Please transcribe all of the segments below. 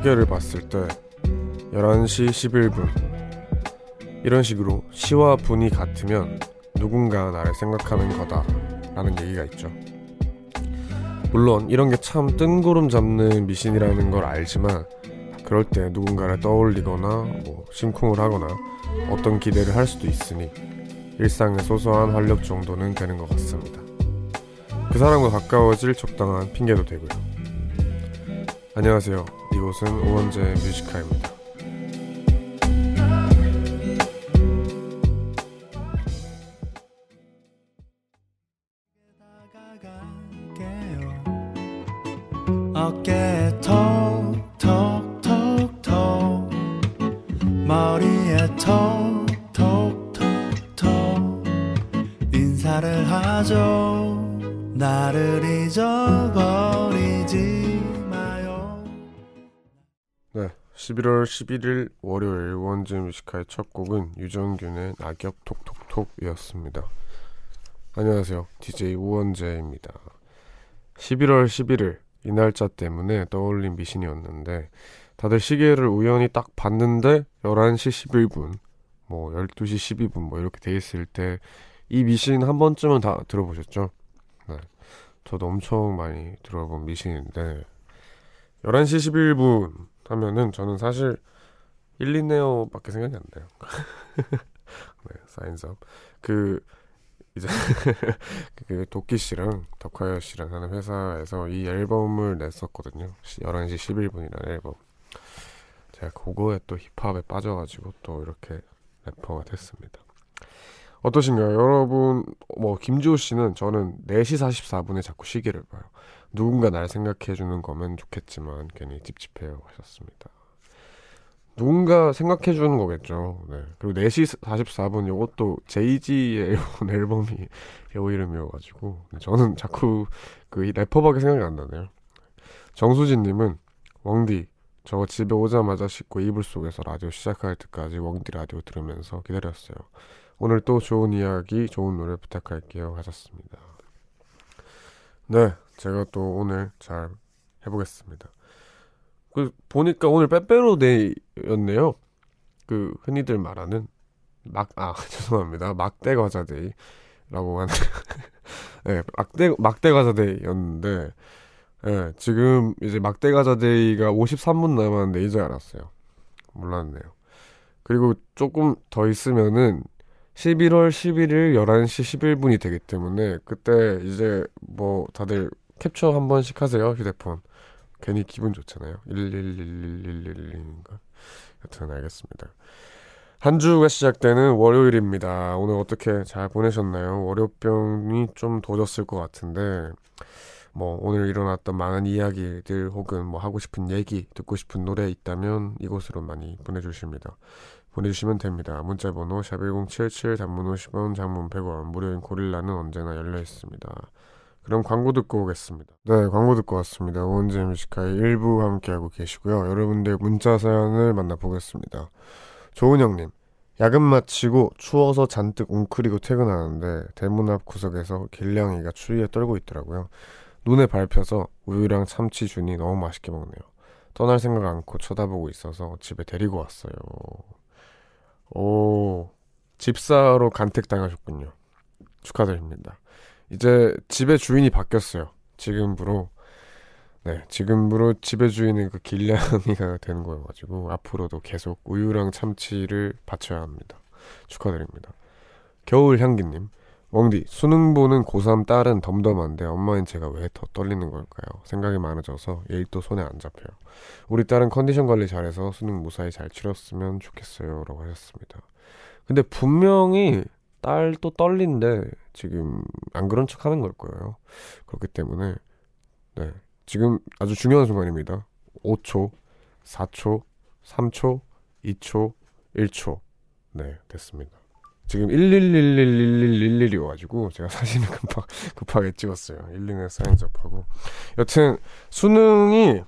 시계를 봤을 때 11시 11분 이런 식으로 시와 분이 같으면 누군가 나를 생각하는 거다 라는 얘기가 있죠. 물론 이런 게 참 뜬구름 잡는 미신이라는 걸 알지만 그럴 때 누군가를 떠올리거나 뭐 심쿵을 하거나 어떤 기대를 할 수도 있으니 일상의 소소한 활력 정도는 되는 것 같습니다. 그 사람과 가까워질 적당한 핑계도 되고요. 안녕하세요. 이곳은 오원재 뮤지카입니다. 11월 11일 월요일 우원재 Music High의 첫 곡은 유정균의 낙엽 톡톡톡이었습니다. 안녕하세요. DJ 우원재입니다. 11월 11일 이 날짜 때문에 떠올린 미신이었는데 다들 시계를 우연히 딱 봤는데 11시 11분 뭐 12시 12분 뭐 이렇게 돼 있을 때 이 미신 한 번쯤은 다 들어보셨죠? 네. 저도 엄청 많이 들어본 미신인데 11시 11분 하면은 저는 사실 1, 2네오 밖에 생각이 안 나요. 네, 사인섭. 그 이제 그 도끼 씨랑 덕화여 씨랑 하는 회사에서 이 앨범을 냈었거든요. 11시 11분이라는 앨범. 제가 그거에 또 힙합에 빠져가지고 또 이렇게 래퍼가 됐습니다. 어떠신가요? 여러분, 뭐, 김지호 씨는 저는 4시 44분에 자꾸 시계를 봐요. 누군가 날 생각해 주는 거면 좋겠지만, 괜히 찝찝해요. 하셨습니다. 누군가 생각해 주는 거겠죠. 네. 그리고 4시 44분 이것도 제이지의 앨범이 요 이름이어가지고 저는 자꾸 그 래퍼밖에 생각이 안 나네요. 정수진님은 웡디 저 집에 오자마자 씻고 이불 속에서 라디오 시작할 때까지 웡디 라디오 들으면서 기다렸어요. 오늘 또 좋은 이야기, 좋은 노래 부탁할게요. 하셨습니다. 네, 제가 또 오늘 잘 해보겠습니다. 그 보니까 오늘 빼빼로데이였네요. 그 흔히들 말하는 막 아 죄송합니다 막대 과자 데이라고 하는 네 막대 막대 과자 데이였는데 네, 지금 이제 막대 과자 데이가 53분 남았는데 이제 알았어요. 몰랐네요. 그리고 조금 더 있으면은 11월 11일 11시 11분이 되기 때문에 그때 이제 뭐 다들 캡처 한 번씩 하세요 휴대폰. 괜히 기분 좋잖아요. 1111111인가? 여튼 알겠습니다. 한 주가 시작되는 월요일입니다. 오늘 어떻게 잘 보내셨나요? 월요병이 좀 도졌을 것 같은데, 뭐, 오늘 일어났던 많은 이야기들 혹은 뭐 하고 싶은 얘기, 듣고 싶은 노래 있다면 이곳으로 많이 보내주십니다. 보내주시면 됩니다. 문자번호 샵1077 단문 50원, 장문 100원, 무료인 고릴라는 언제나 열려 있습니다. 그럼 광고 듣고 오겠습니다. 네, 광고 듣고 왔습니다. 우원재 Music High의 일부 함께하고 계시고요. 여러분들 문자 사연을 만나보겠습니다. 조은영님, 야근 마치고 추워서 잔뜩 웅크리고 퇴근하는데 대문 앞 구석에서 길냥이가 추위에 떨고 있더라고요. 눈에 밟혀서 우유랑 참치 주니 너무 맛있게 먹네요. 떠날 생각 않고 쳐다보고 있어서 집에 데리고 왔어요. 오, 집사로 간택당하셨군요. 축하드립니다. 이제 집의 주인이 바뀌었어요. 지금부로 네, 지금부로 집의 주인은 그 길냥이가 되는 거여가지고 앞으로도 계속 우유랑 참치를 바쳐야 합니다. 축하드립니다. 겨울향기님, 웡디 수능 보는 고3 딸은 덤덤한데 엄마인 제가 왜 더 떨리는 걸까요? 생각이 많아져서 일도 손에 안 잡혀요. 우리 딸은 컨디션 관리 잘해서 수능 무사히 잘 치렀으면 좋겠어요 라고 하셨습니다. 근데 분명히 딸도 떨린데 지금 안 그런 척 하는 걸 거예요. 그렇기 때문에 네. 지금 아주 중요한 순간입니다. 5초, 4초, 3초, 2초, 1초. 네, 됐습니다. 지금 11111111이 와가지고 제가 사진을 급하, 급하게 찍었어요. 119에 사인 접하고. 여튼 수능이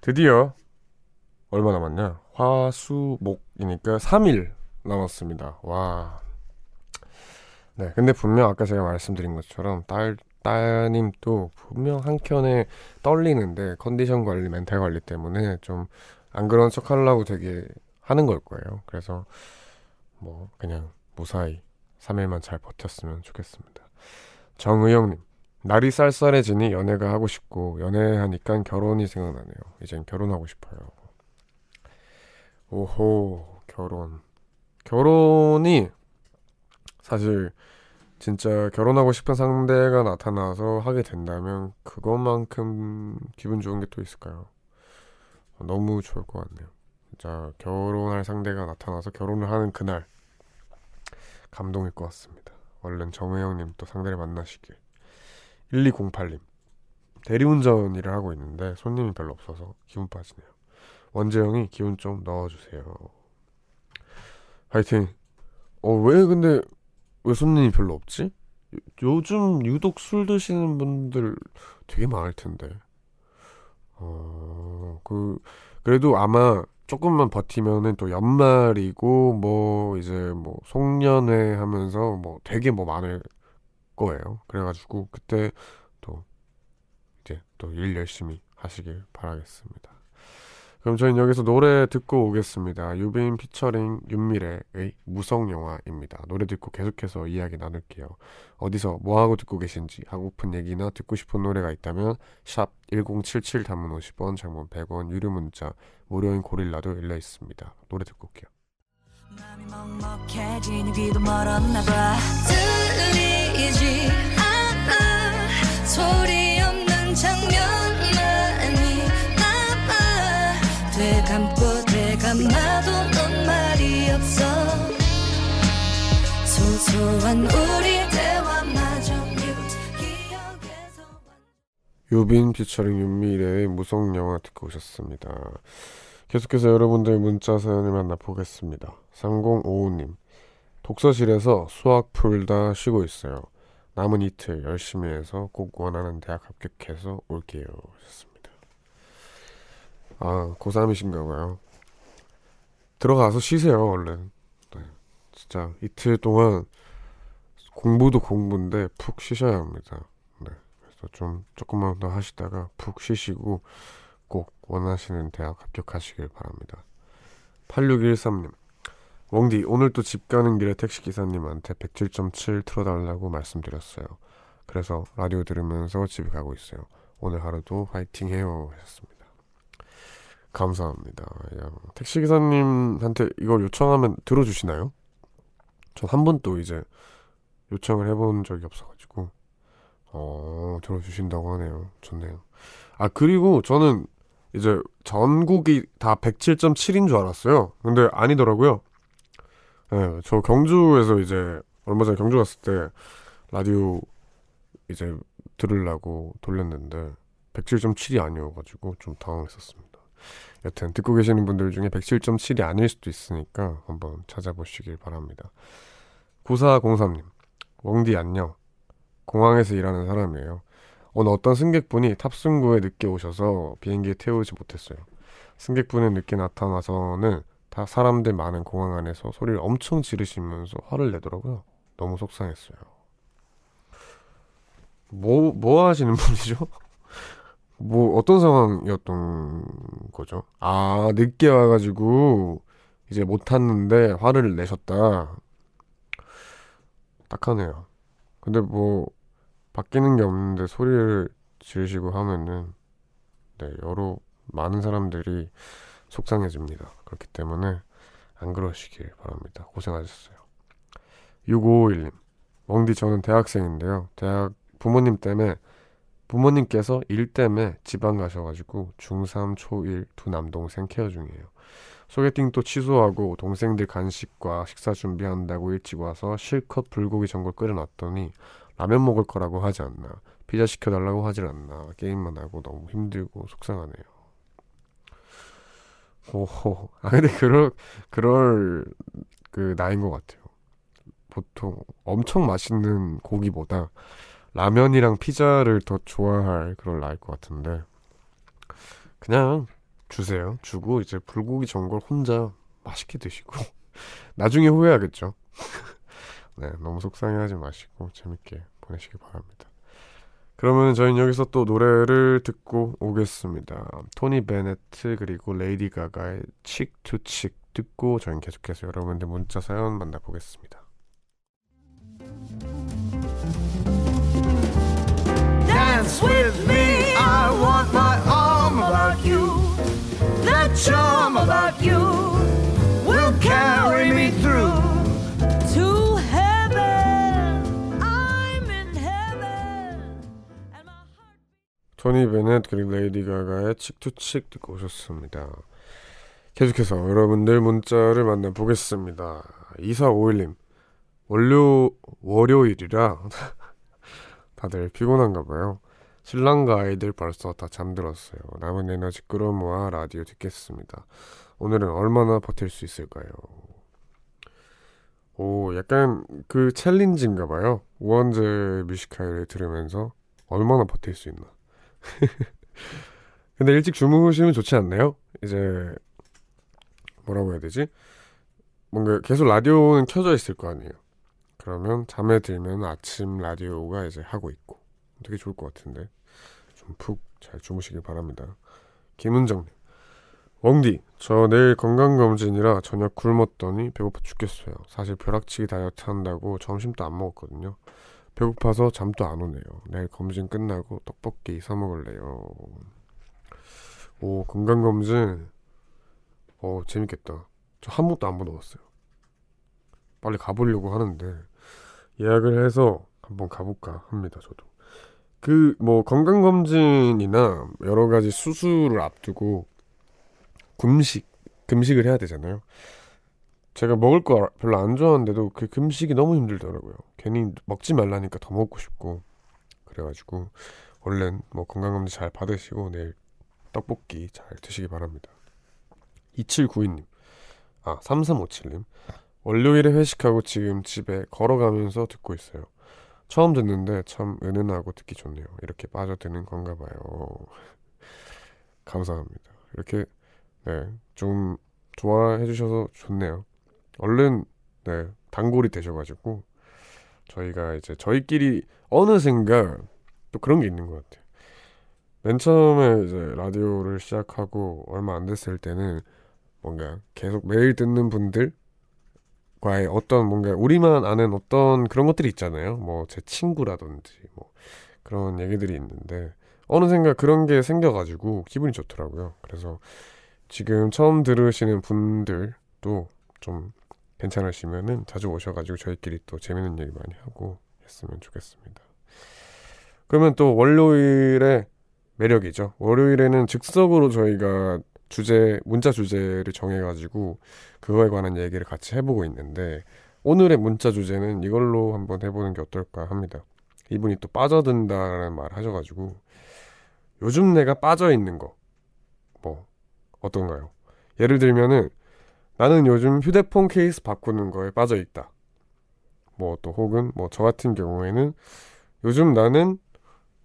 드디어 얼마 남았냐? 화수목이니까 3일 남았습니다. 와. 네, 근데 분명 아까 제가 말씀드린 것처럼 딸 따님도 분명 한켠에 떨리는데 컨디션 관리, 멘탈 관리 때문에 좀 안 그런 척 하려고 되게 하는 걸 거예요. 그래서 뭐 그냥 무사히 3일만 잘 버텼으면 좋겠습니다. 정의영님, 날이 쌀쌀해지니 연애가 하고 싶고 연애하니까 결혼이 생각나네요. 이젠 결혼하고 싶어요. 오호, 결혼. 결혼이 사실 진짜 결혼하고 싶은 상대가 나타나서 하게 된다면 그것만큼 기분 좋은 게 또 있을까요? 너무 좋을 것 같네요. 진짜 결혼할 상대가 나타나서 결혼을 하는 그날 감동일 것 같습니다. 얼른 정혜영님 또 상대를 만나시길. 1208님 대리운전 일을 하고 있는데 손님이 별로 없어서 기분 빠지네요. 원재영이 기운 좀 넣어주세요. 화이팅. 어왜 근데 왜 손님이 별로 없지? 요즘 유독 술 드시는 분들 되게 많을 텐데. 어, 그, 그래도 아마 조금만 버티면은 또 연말이고, 뭐, 이제 뭐, 송년회 하면서 뭐 되게 뭐 많을 거예요. 그래가지고, 그때 또, 이제 또 일 열심히 하시길 바라겠습니다. 그럼 저희는 여기서 노래 듣고 오겠습니다. 유빈 피처링 윤미래의 무성영화입니다. 노래 듣고 계속해서 이야기 나눌게요. 어디서 뭐하고 듣고 계신지 하고픈 얘기나 듣고 싶은 노래가 있다면 샵 1077 단문 50원 장문 100원 유료 문자 무료인 고릴라도 열려 있습니다. 노래 듣고 올게요. 소소한 우리 유빈 피처링 윤미래의 무성영화 듣고 오셨습니다. 계속해서 여러분들 문자 사연을 만나보겠습니다. 3055님 독서실에서 수학 풀다 쉬고 있어요. 남은 이틀 열심히 해서 꼭 원하는 대학 합격해서 올게요. 하셨습니다. 아, 고3이신가 봐요. 들어가서 쉬세요, 얼른. 네, 진짜 이틀 동안 공부도 공부인데 푹 쉬셔야 합니다. 네, 그래서 좀 조금만 더 하시다가 푹 쉬시고 꼭 원하시는 대학 합격하시길 바랍니다. 8613님 웡디 오늘 또 집 가는 길에 택시 기사님한테 107.7 틀어달라고 말씀드렸어요. 그래서 라디오 들으면서 집에 가고 있어요. 오늘 하루도 화이팅 해요 하셨습니다. 감사합니다. 야, 택시 기사님한테 이걸 요청하면 들어주시나요? 전 한 번도 이제 요청을 해본 적이 없어가지고 어 들어주신다고 하네요. 좋네요. 아 그리고 저는 이제 전국이 다 107.7인 줄 알았어요. 근데 아니더라고요. 예, 저 경주에서 이제 얼마 전에 경주 갔을 때 라디오 이제 들으려고 돌렸는데 107.7이 아니어가지고 좀 당황했었습니다. 여튼 듣고 계시는 분들 중에 107.7이 아닐 수도 있으니까 한번 찾아보시길 바랍니다. 9403님, 웡디 안녕. 공항에서 일하는 사람이에요. 오늘 어떤 승객분이 탑승구에 늦게 오셔서 비행기에 태우지 못했어요. 승객분이 늦게 나타나서는 다 사람들 많은 공항 안에서 소리를 엄청 지르시면서 화를 내더라고요. 너무 속상했어요. 뭐, 뭐 하시는 분이죠? 뭐, 어떤 상황이었던 거죠? 아, 늦게 와가지고, 이제 못 탔는데 화를 내셨다. 딱하네요. 근데 뭐, 바뀌는 게 없는데 소리를 지르시고 하면은, 네, 여러, 많은 사람들이 속상해집니다. 그렇기 때문에 안 그러시길 바랍니다. 고생하셨어요. 6551님. 멍디 저는 대학생인데요. 대학 부모님 때문에 부모님께서 일 때문에 지방 가셔가지고 중3, 초1 두 남동생 케어 중이에요. 소개팅도 취소하고 동생들 간식과 식사 준비한다고 일찍 와서 실컷 불고기 전골 끓여놨더니 라면 먹을 거라고 하지 않나 피자 시켜달라고 하질 않나 게임만 하고 너무 힘들고 속상하네요. 오호. 아, 근데 그럴, 그럴, 그, 나이인 것 같아요. 보통 엄청 맛있는 고기보다 라면이랑 피자를 더 좋아할 그런 나이일 것 같은데. 그냥 주세요. 주고, 이제 불고기 전골 혼자 맛있게 드시고. 나중에 후회하겠죠. 네, 너무 속상해하지 마시고 재밌게 보내시기 바랍니다. 그러면 저희는 여기서 또 노래를 듣고 오겠습니다. 토니 베네트 그리고 레이디 가가의 칙투칙 듣고 저희는 계속해서 여러분들 문자 사연 만나보겠습니다. 토니 베넷 그리고 레이디 가가의 Cheek to Cheek 듣고 오셨습니다. 계속해서 여러분들 문자를 만나보겠습니다. 2451님 월요 월요일이라 다들 피곤한가 봐요. 신랑과 아이들 벌써 다 잠들었어요. 남은 에너지 끌어모아 라디오 듣겠습니다. 오늘은 얼마나 버틸 수 있을까요? 오, 약간 그 챌린지인가 봐요. 우원재 Music High를 들으면서 얼마나 버틸 수 있나. 근데 일찍 주무시면 좋지 않나요? 이제 뭐라고 해야 되지? 뭔가 계속 라디오는 켜져 있을 거 아니에요. 그러면 잠에 들면 아침 라디오가 이제 하고 있고 되게 좋을 것 같은데 좀 푹 잘 주무시길 바랍니다. 김은정님, 웡디, 저 내일 건강검진이라 저녁 굶었더니 배고파 죽겠어요. 사실 벼락치기 다이어트 한다고 점심도 안 먹었거든요. 배고파서 잠도 안 오네요. 내일 검진 끝나고 떡볶이 사 먹을래요. 오, 건강 검진. 어, 재밌겠다. 저 한 번도 안 받아봤어요. 빨리 가보려고 하는데, 예약을 해서 한번 가볼까 합니다, 저도. 그, 뭐, 건강 검진이나 여러 가지 수술을 앞두고, 금식, 금식을 해야 되잖아요. 제가 먹을 거 별로 안 좋아하는데도 그 금식이 너무 힘들더라고요. 괜히 먹지 말라니까 더 먹고 싶고. 그래가지고, 얼른 뭐 건강검진 잘 받으시고, 내일 떡볶이 잘 드시기 바랍니다. 2792님, 아, 3357님. 월요일에 회식하고 지금 집에 걸어가면서 듣고 있어요. 처음 듣는데 참 은은하고 듣기 좋네요. 이렇게 빠져드는 건가 봐요. 감사합니다. 이렇게, 네, 좀 좋아해 주셔서 좋네요. 얼른, 네, 단골이 되셔가지고, 저희가 이제 저희끼리 어느샌가 또 그런 게 있는 것 같아요. 맨 처음에 이제 라디오를 시작하고 얼마 안 됐을 때는 뭔가 계속 매일 듣는 분들과의 어떤 뭔가 우리만 아는 어떤 그런 것들이 있잖아요. 뭐 제 친구라든지 뭐 그런 얘기들이 있는데 어느샌가 그런 게 생겨가지고 기분이 좋더라고요. 그래서 지금 처음 들으시는 분들도 좀 괜찮으시면은 자주 오셔가지고 저희끼리 또 재밌는 얘기 많이 하고 했으면 좋겠습니다. 그러면 또 월요일에 매력이죠. 월요일에는 즉석으로 저희가 주제, 문자 주제를 정해가지고 그거에 관한 얘기를 같이 해보고 있는데 오늘의 문자 주제는 이걸로 한번 해보는 게 어떨까 합니다. 이분이 또 빠져든다라는 말 하셔가지고 요즘 내가 빠져있는 거, 뭐, 어떤가요? 예를 들면은 나는 요즘 휴대폰 케이스 바꾸는 거에 빠져 있다. 뭐 또 혹은 뭐 저 같은 경우에는 요즘 나는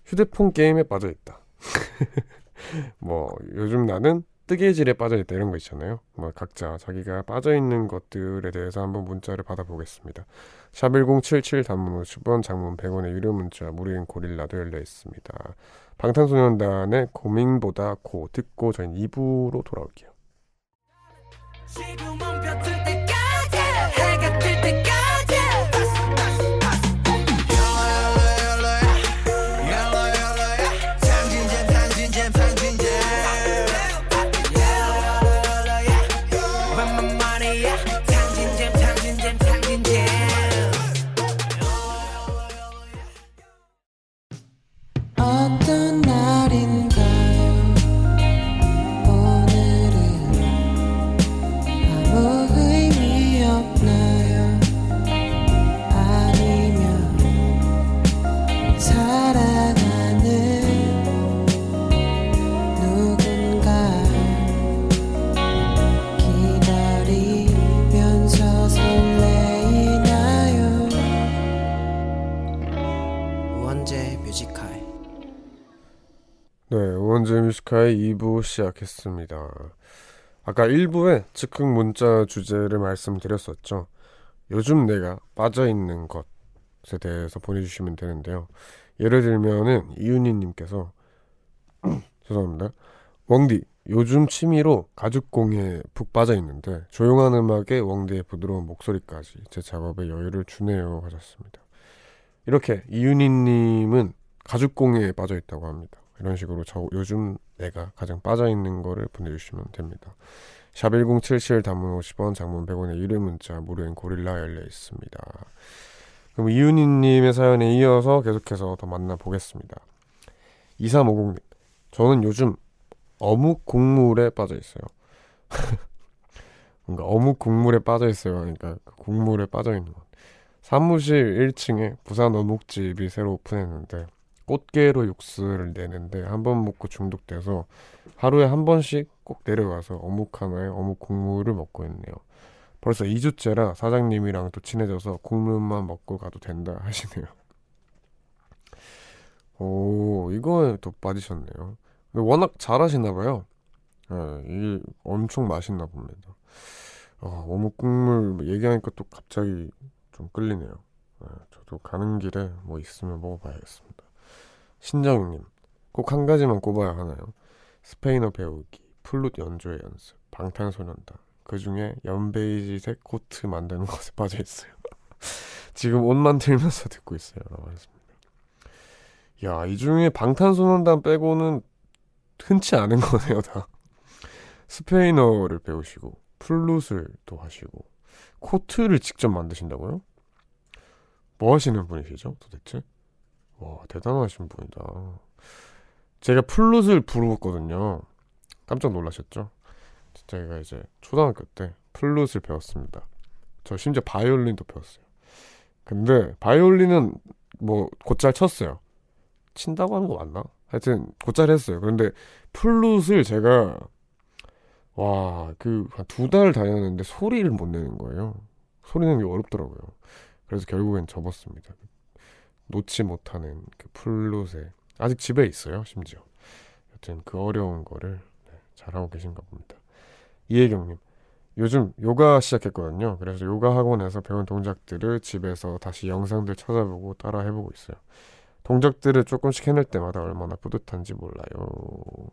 휴대폰 게임에 빠져 있다. 뭐 요즘 나는 뜨개질에 빠져 있다 이런 거 있잖아요. 뭐 각자 자기가 빠져 있는 것들에 대해서 한번 문자를 받아보겠습니다. 샵 1077 단문 50원 장문 100원의 유료 문자 무료인 고릴라도 열려 있습니다. 방탄소년단의 고민보다 고 듣고 저희는 2부로 돌아올게요. 지금은 벼들 때 뮤지카의 2부 시작했습니다. 아까 1부에 즉흥 문자 주제를 말씀드렸었죠. 요즘 내가 빠져있는 것에 대해서 보내주시면 되는데요. 예를 들면은 이윤희님께서 죄송합니다. 웡디 요즘 취미로 가죽공예에 푹 빠져 있는데 조용한 음악에 웡디의 부드러운 목소리까지 제 작업에 여유를 주네요 하셨습니다. 이렇게 이윤희님은 가죽공예에 빠져 있다고 합니다. 이런 식으로 저 요즘 내가 가장 빠져 있는 거를 보내주시면 됩니다. 샵 1077 단문 50원 장문 100원의 유료 문자 무료인 고릴라 열려 있습니다. 그럼 이윤희님의 사연에 이어서 계속해서 더 만나보겠습니다. 2350님 저는 요즘 어묵 국물에 빠져 있어요. 뭔가 어묵 국물에 빠져 있어요. 그러니까 그 국물에 빠져 있는 것. 사무실 1층에 부산 어묵집이 새로 오픈했는데 꽃게로 육수를 내는데 한 번 먹고 중독돼서 하루에 한 번씩 꼭 내려가서 어묵 하나에 어묵 국물을 먹고 있네요. 벌써 2주째라 사장님이랑 또 친해져서 국물만 먹고 가도 된다 하시네요. 오, 이거에 또 빠지셨네요. 근데 워낙 잘하시나 봐요. 예, 이게 엄청 맛있나 봅니다. 아, 어묵 국물 얘기하니까 또 갑자기 좀 끌리네요. 예, 저도 가는 길에 뭐 있으면 먹어봐야겠습니다. 신정님, 꼭 한 가지만 꼽아야 하나요? 스페인어 배우기, 플룻 연주의 연습, 방탄소년단. 그 중에 연베이지색 코트 만드는 것에 빠져 있어요. 지금 옷만 들면서 듣고 있어요. 라고 하셨습니다. 야, 이 중에 방탄소년단 빼고는 흔치 않은 거네요, 다. 스페인어를 배우시고, 플룻을 또 하시고, 코트를 직접 만드신다고요? 뭐 하시는 분이시죠, 도대체? 와, 대단하신 분이다. 제가 플룻을 부르거든요. 깜짝 놀라셨죠? 제가 이제 초등학교 때 플룻을 배웠습니다. 저 심지어 바이올린도 배웠어요. 근데 바이올린은 뭐 곧잘 쳤어요. 친다고 하는 거 맞나? 하여튼 곧잘 했어요. 그런데 플룻을 제가 와 그 한 두 달 다녔는데 소리를 못 내는 거예요. 소리 내는 게 어렵더라고요. 그래서 결국엔 접었습니다. 놓지 못하는 그 플룻에 아직 집에 있어요. 심지어 여튼 그 어려운 거를 네, 잘하고 계신가 봅니다. 이혜경님 요즘 요가 시작했거든요. 그래서 요가 학원에서 배운 동작들을 집에서 다시 영상들 찾아보고 따라 해보고 있어요. 동작들을 조금씩 해낼 때마다 얼마나 뿌듯한지 몰라요.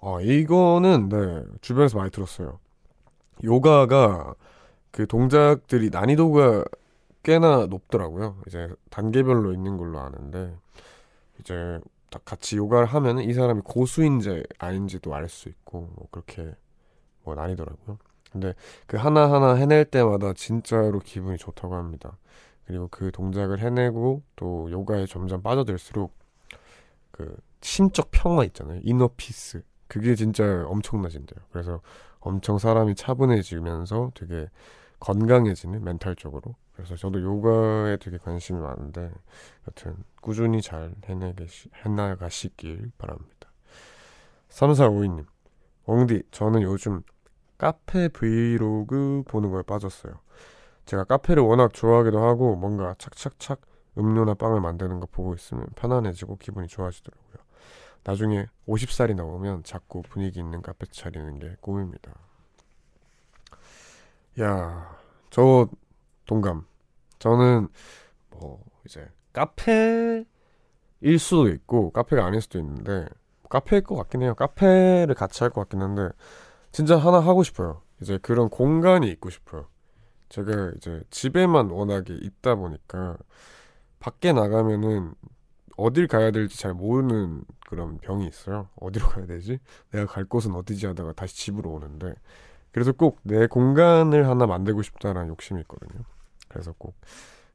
아, 이거는, 네, 주변에서 많이 들었어요. 요가가 그 동작들이 난이도가 꽤나 높더라고요. 이제 단계별로 있는 걸로 아는데, 이제 딱 같이 요가를 하면 이 사람이 고수인지 아닌지도 알 수 있고, 뭐 그렇게 뭐 난이더라고요. 근데 그 하나하나 해낼 때마다 진짜로 기분이 좋다고 합니다. 그리고 그 동작을 해내고 또 요가에 점점 빠져들수록 그 심적 평화 있잖아요. inner peace. 그게 진짜 엄청나진대요. 그래서 엄청 사람이 차분해지면서 되게 건강해지는 멘탈적으로. 그래서 저도 요가에 되게 관심이 많은데 여튼 꾸준히 잘 해내시, 해나가시길 바랍니다. 3452님. 엉디, 저는 요즘 카페 브이로그 보는 거에 빠졌어요. 제가 카페를 워낙 좋아하기도 하고 뭔가 착착착 음료나 빵을 만드는 거 보고 있으면 편안해지고 기분이 좋아지더라고요. 나중에 50살이 넘으면 자꾸 분위기 있는 카페 차리는 게 꿈입니다. 야, 저 동감. 저는 뭐 이제 카페일 수도 있고 카페가 아닐 수도 있는데 카페일 것 같긴 해요. 카페를 같이 할 것 같긴 한데 진짜 하나 하고 싶어요. 이제 그런 공간이 있고 싶어요. 제가 이제 집에만 워낙에 있다 보니까 밖에 나가면은 어딜 가야 될지 잘 모르는 그런 병이 있어요. 어디로 가야 되지? 내가 갈 곳은 어디지 하다가 다시 집으로 오는데 그래서 꼭 내 공간을 하나 만들고 싶다라는 욕심이 있거든요. 그래서 꼭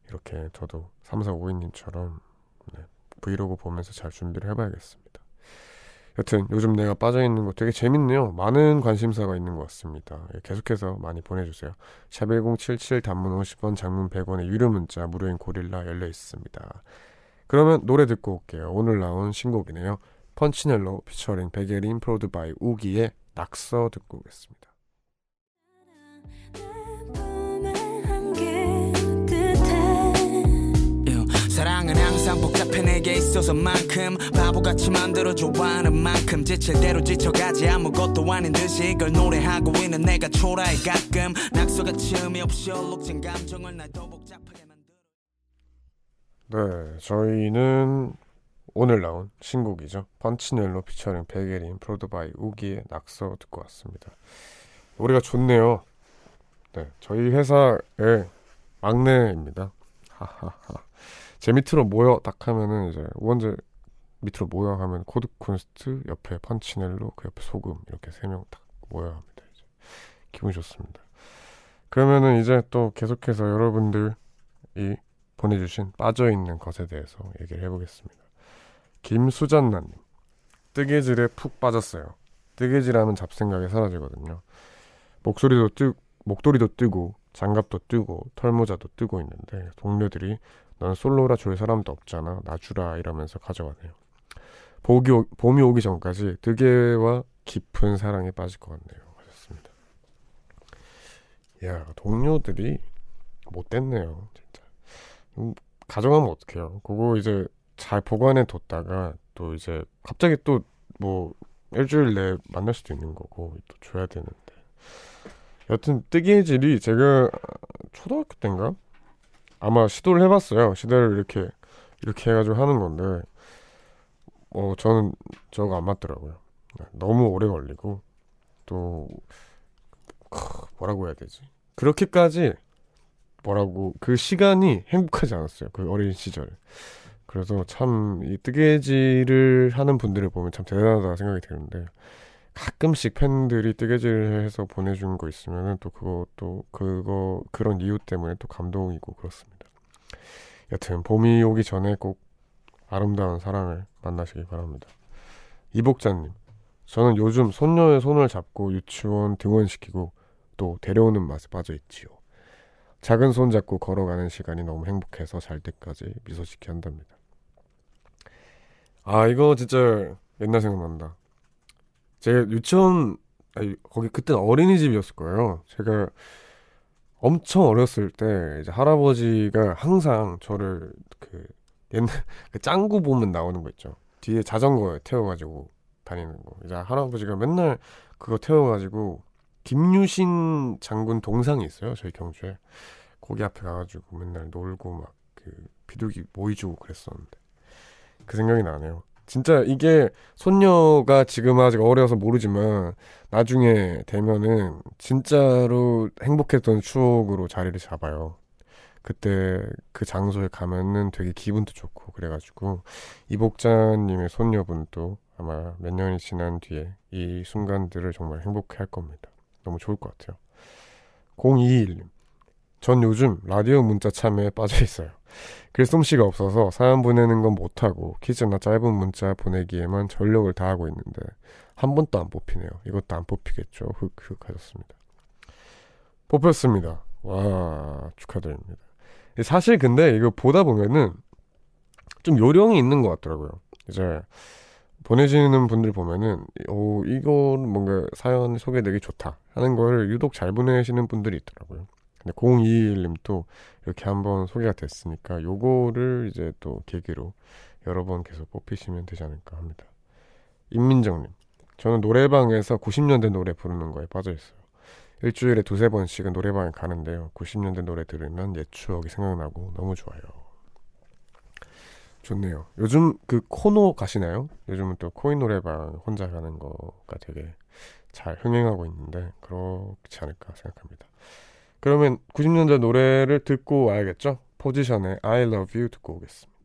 이렇게 저도 3, 4, 5인님처럼 네, 브이로그 보면서 잘 준비를 해봐야겠습니다. 여튼 요즘 내가 빠져있는 거 되게 재밌네요. 많은 관심사가 있는 것 같습니다. 예, 계속해서 많이 보내주세요. 샵1077 단문 50원 장문 100원의 유료 문자 무료인 고릴라 열려 있습니다. 그러면 노래 듣고 올게요. 오늘 나온 신곡이네요. 펀치넬로 피처링 베게린 prod by 우기의 낙서 듣고 오겠습니다. 복잡해 내게 있어서만큼 바보같이 만들어줘 하는 만큼 지칠 대로 지쳐가지 아무것도 아닌 듯이 이걸 노래하고 있는 내가 초라해 가끔 낙서같이 의미 없이 얼룩진 감정을 날 더 복잡하게 만들어 네, 저희는 오늘 나온 신곡이죠. 펀치넬로 피처링 베게린 프로드바이 우기의 낙서 듣고 왔습니다. 노래가 좋네요. 네, 저희 회사의 막내입니다. 하하하. 제 밑으로 모여 딱 하면은 이제 원재 밑으로 모여 하면 코드 쿤스트 옆에 펀치넬로 그 옆에 소금 이렇게 세 명 딱 모여 합니다. 이제 기분 좋습니다. 그러면은 이제 또 계속해서 여러분들이 보내주신 빠져있는 것에 대해서 얘기를 해보겠습니다. 김수잔나님 뜨개질에 푹 빠졌어요. 뜨개질하면 잡생각이 사라지거든요. 목소리도 뜨 목도리도 뜨고 장갑도 뜨고 털모자도 뜨고 있는데 동료들이 넌 솔로라 줄 사람도 없잖아 놔주라 이러면서 가져가네요. 봄이, 오, 봄이 오기 전까지 뜨개와 깊은 사랑에 빠질 것 같네요. 하셨습니다. 야 동료들이 못됐네요 진짜. 음, 가져가면 어떡해요. 그거 이제 잘 보관해 뒀다가 또 이제 갑자기 또 뭐 일주일 내에 만날 수도 있는 거고 또 줘야 되는데 여튼 뜨개질이 제가 초등학교 때인가 아마 시도를 해봤어요. 시도를 이렇게 이렇게 해가지고 하는 건데 어 저는 저거 안 맞더라고요. 너무 오래 걸리고 또 크, 뭐라고 해야 되지? 그렇게까지 뭐라고 그 시간이 행복하지 않았어요. 그 어린 시절. 그래서 참 이 뜨개질을 하는 분들을 보면 참 대단하다 생각이 드는데 가끔씩 팬들이 뜨개질을 해서 보내준 거 있으면은 또 그것도 그거 그런 이유 때문에 또 감동이고 그렇습니다. 여튼 봄이 오기 전에 꼭 아름다운 사랑을 만나시기 바랍니다. 이복자님, 저는 요즘 손녀의 손을 잡고 유치원 등원시키고 또 데려오는 맛에 빠져 있지요. 작은 손 잡고 걸어가는 시간이 너무 행복해서 잘 때까지 미소 짓게 한답니다. 아 이거 진짜 옛날 생각난다. 제가 유치원 아니, 거기 그때는 어린이집이었을 거예요. 제가 엄청 어렸을 때 이제 할아버지가 항상 저를 그 옛날 그 짱구 보면 나오는 거 있죠. 뒤에 자전거에 태워가지고 다니는 거. 이제 할아버지가 맨날 그거 태워가지고 김유신 장군 동상이 있어요. 저희 경주에. 거기 앞에 가가지고 맨날 놀고 막 그 비둘기 모이 주고 그랬었는데 그 생각이 나네요. 진짜 이게 손녀가 지금 아직 어려서 모르지만 나중에 되면은 진짜로 행복했던 추억으로 자리를 잡아요. 그때 그 장소에 가면은 되게 기분도 좋고 그래가지고 이복자님의 손녀분도 아마 몇 년이 지난 뒤에 이 순간들을 정말 행복해 할 겁니다. 너무 좋을 것 같아요. 021님. 전 요즘 라디오 문자 참여에 빠져 있어요. 글솜씨가 없어서 사연 보내는 건 못하고 퀴즈나 짧은 문자 보내기에만 전력을 다하고 있는데 한 번도 안 뽑히네요. 이것도 안 뽑히겠죠. 흑흑 하셨습니다. 뽑혔습니다. 와 축하드립니다. 사실 근데 이거 보다 보면은 좀 요령이 있는 것 같더라고요. 이제 보내시는 분들 보면은 오 이거는 뭔가 사연 소개되기 좋다 하는 걸 유독 잘 보내시는 분들이 있더라고요. 근데 021님도 이렇게 한번 소개가 됐으니까 요거를 이제 또 계기로 여러 번 계속 뽑히시면 되지 않을까 합니다. 임민정님, 저는 노래방에서 90년대 노래 부르는 거에 빠져 있어요. 일주일에 두세 번씩은 노래방에 가는데요. 90년대 노래 들으면 옛 추억이 생각나고 너무 좋아요. 좋네요. 요즘 그 코노 가시나요? 요즘은 또 코인 노래방 혼자 가는 거가 되게 잘 흥행하고 있는데 그렇지 않을까 생각합니다. 그러면 90년대 노래를 듣고 와야겠죠? 포지션의 I Love You 듣고 오겠습니다.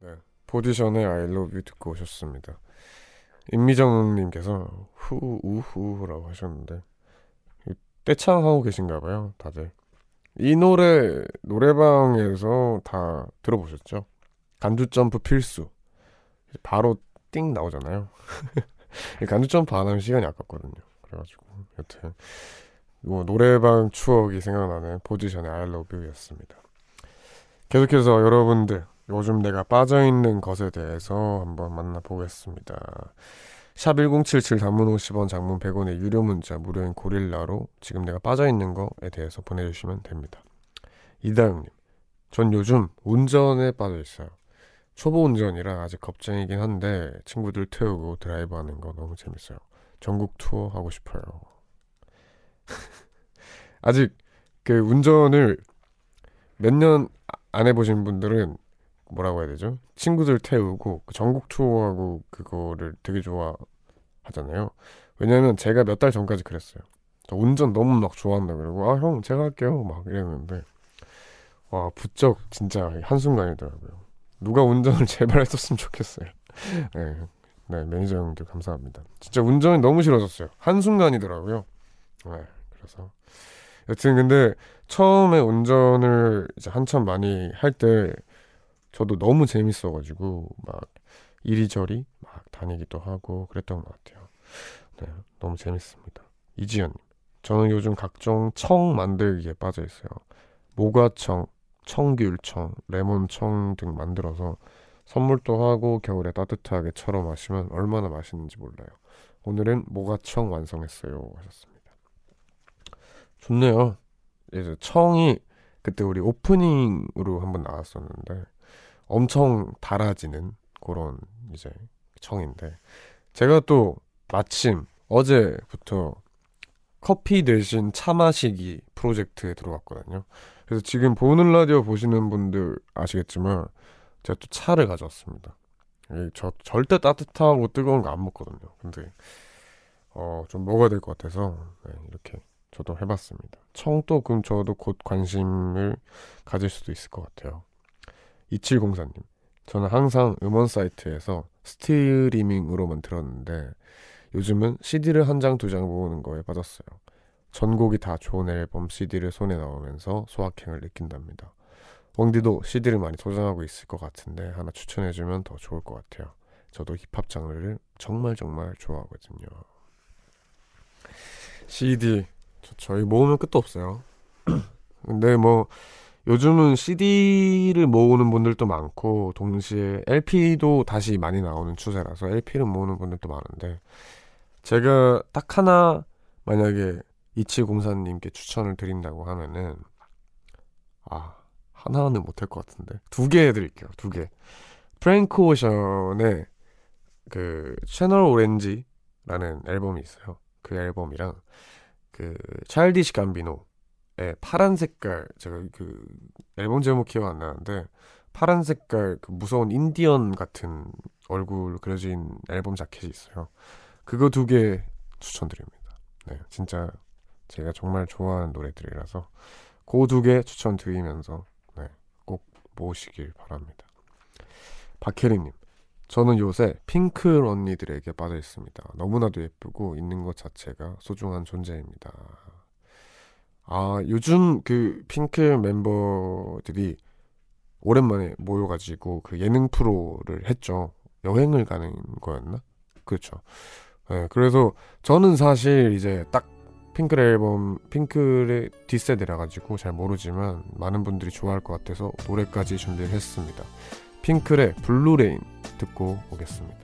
그 네, 포지션의 I Love You 듣고 오셨습니다. 임미정님께서 후 우후라고 하셨는데 떼창하고 계신가 봐요, 다들. 이 노래 노래방에서 다 들어보셨죠? 간주 점프 필수. 바로 띵 나오잖아요. 간주 점프 안 하면 시간이 아깝거든요. 그래가지고 여튼 뭐 노래방 추억이 생각나는 포지션의 I Love You였습니다. 계속해서 여러분들 요즘 내가 빠져있는 것에 대해서 한번 만나보겠습니다. 샵 1077 단문 50원 장문 100원의 유료 문자 무료인 고릴라로 지금 내가 빠져있는 거에 대해서 보내주시면 됩니다. 이다영님 전 요즘 운전에 빠져있어요. 초보 운전이라 아직 겁쟁이긴 한데 친구들 태우고 드라이브 하는 거 너무 재밌어요. 전국 투어 하고 싶어요. 아직 그 운전을 몇 년 안 해보신 분들은 뭐라고 해야 되죠? 친구들 태우고 그 전국 투어하고 그거를 되게 좋아하잖아요. 왜냐면 제가 몇 달 전까지 그랬어요. 저 운전 너무 막 좋아한다 그러고 아 형 제가 할게요 막 이랬는데 와 부쩍 진짜 한순간이더라고요. 누가 운전을 제발 했었으면 좋겠어요. 네, 네 매니저 형들 감사합니다. 진짜 운전이 너무 싫어졌어요. 한순간이더라고요. 네, 그래서 여튼 근데 처음에 운전을 이제 한참 많이 할 때 저도 너무 재밌어가지고 막 이리저리 막 다니기도 하고 그랬던 것 같아요. 네, 너무 재밌습니다. 이지연님, 저는 요즘 각종 청 만들기에 빠져 있어요. 모과청, 청귤청, 레몬청 등 만들어서 선물도 하고 겨울에 따뜻하게 철어 마시면 얼마나 맛있는지 몰라요. 오늘은 모과청 완성했어요 하셨습니다. 좋네요. 이제 청이 그때 우리 오프닝으로 한번 나왔었는데 엄청 달아지는 그런 이제 청인데 제가 또 마침 어제부터 커피 대신 차 마시기 프로젝트에 들어갔거든요. 그래서 지금 보는 라디오 보시는 분들 아시겠지만 제가 또 차를 가져왔습니다. 이저 절대 따뜻하고 뜨거운 거 안 먹거든요. 근데 어 좀 먹어야 될 것 같아서 네, 이렇게 저도 해봤습니다. 청도 그럼 저도 곧 관심을 가질 수도 있을 것 같아요. 2704님, 저는 항상 음원 사이트에서 스트리밍으로만 들었는데 요즘은 CD를 한 장 두 장 모으는 거에 빠졌어요. 전곡이 다 좋은 앨범 CD를 손에 넣으면서 소확행을 느낀답니다. 왕디도 CD를 많이 소장하고 있을 것 같은데 하나 추천해주면 더 좋을 것 같아요. 저도 힙합 장르를 정말 정말 좋아하거든요. CD 저, 저희 모으면 끝도 없어요. 근데 뭐 요즘은 CD를 모으는 분들도 많고 동시에 LP도 다시 많이 나오는 추세라서 LP를 모으는 분들도 많은데 제가 딱 하나 만약에 이칠공사님께 추천을 드린다고 하면은 아 하나는 못할 것 같은데. 두 개 해드릴게요 두 개. 프랭크 오션의 그 Channel Orange라는 앨범이 있어요. 그 앨범이랑 그 차일디시 감비노 의 파란 색깔 제가 그 앨범 제목 기억 안 나는데 파란 색깔 그 무서운 인디언 같은 얼굴 그려진 앨범 자켓이 있어요. 그거 두 개 추천드립니다. 네, 진짜 제가 정말 좋아하는 노래들이라서 그 두 개 추천드리면서 네, 꼭 모으시길 바랍니다. 박혜리님, 저는 요새 핑클 언니들에게 빠져 있습니다. 너무나도 예쁘고 있는 것 자체가 소중한 존재입니다. 아, 요즘 그 핑클 멤버들이 오랜만에 모여가지고 그 예능 프로를 했죠. 여행을 가는 거였나? 그렇죠. 네, 그래서 저는 사실 이제 딱 핑클 앨범, 핑클의 뒷세대라 가지고 잘 모르지만 많은 분들이 좋아할 것 같아서 노래까지 준비를 했습니다. 핑클의 Blue Rain 듣고 오겠습니다.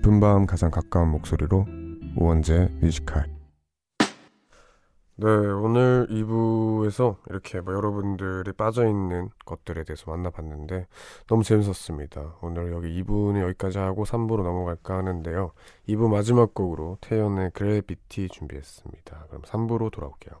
깊은 밤 가장 가까운 목소리로 우원재 뮤지컬. 네 오늘 2부에서 이렇게 뭐 여러분들이 빠져있는 것들에 대해서 만나봤는데 너무 재밌었습니다. 오늘 여기 2부는 여기까지 하고 3부로 넘어갈까 하는데요. 2부 마지막 곡으로 태연의 그래비티 준비했습니다. 그럼 3부로 돌아올게요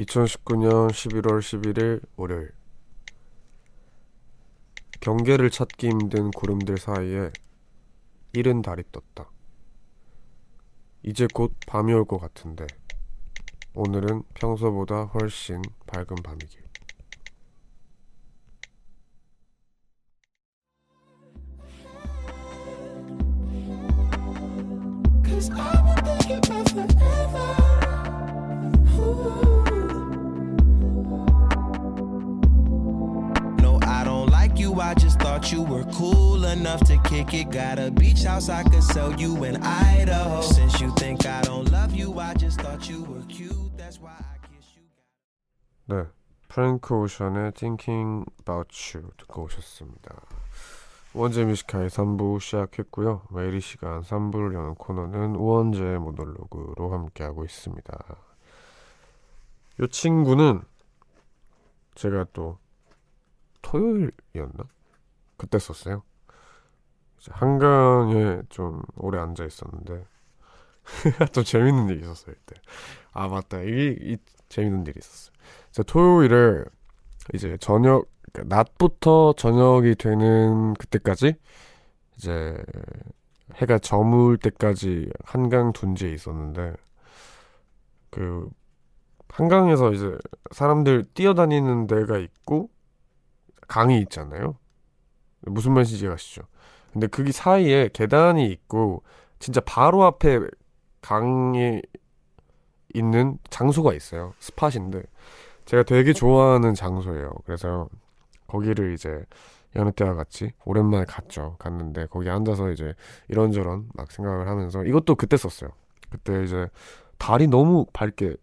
2019년 11월 11일 월요일 경계를 찾기 힘든 구름들 사이에 이른 달이 떴다. 이제 곧 밤이 올 것 같은데 오늘은 평소보다 훨씬 밝은 밤이길. No, I just thought you were cool enough to kick it. Got a beach house I could sell you in Idaho. Since you think I don't love you, I just thought you were cute. That's why I kiss you. 네, 프랭크 오션의 Thinking About You 듣고 오셨습니다. 우원재 뮤지카의 3부 시작했고요. 매일 이 시간 3부를 여는 코너는 우원재 모놀로그로 함께하고 있습니다. 이 친구는 제가 또 토요일이었나? 그때 썼어요. 한강에 좀 오래 앉아 있었는데 또 재밌는 일이 있었어요 이때. 아 맞다 이게 이 재밌는 일이 있었어요. 제가 토요일을 이제 저녁 그러니까 낮부터 저녁이 되는 그때까지 이제 해가 저물 때까지 한강 둔지에 있었는데 그 한강에서 이제 사람들 뛰어다니는 데가 있고 강이 있잖아요. 무슨 말인지 아시죠? 근데 그 사이에 계단이 있고 진짜 바로 앞에 강이 있는 장소가 있어요. 스팟인데 제가 되게 좋아하는 장소예요. 그래서 거기를 이제 여느 때와 같이 오랜만에 갔죠. 갔는데 거기 앉아서 이제 이런저런 막 생각을 하면서 이것도 그때 썼어요. 그때 이제 달이 너무 밝게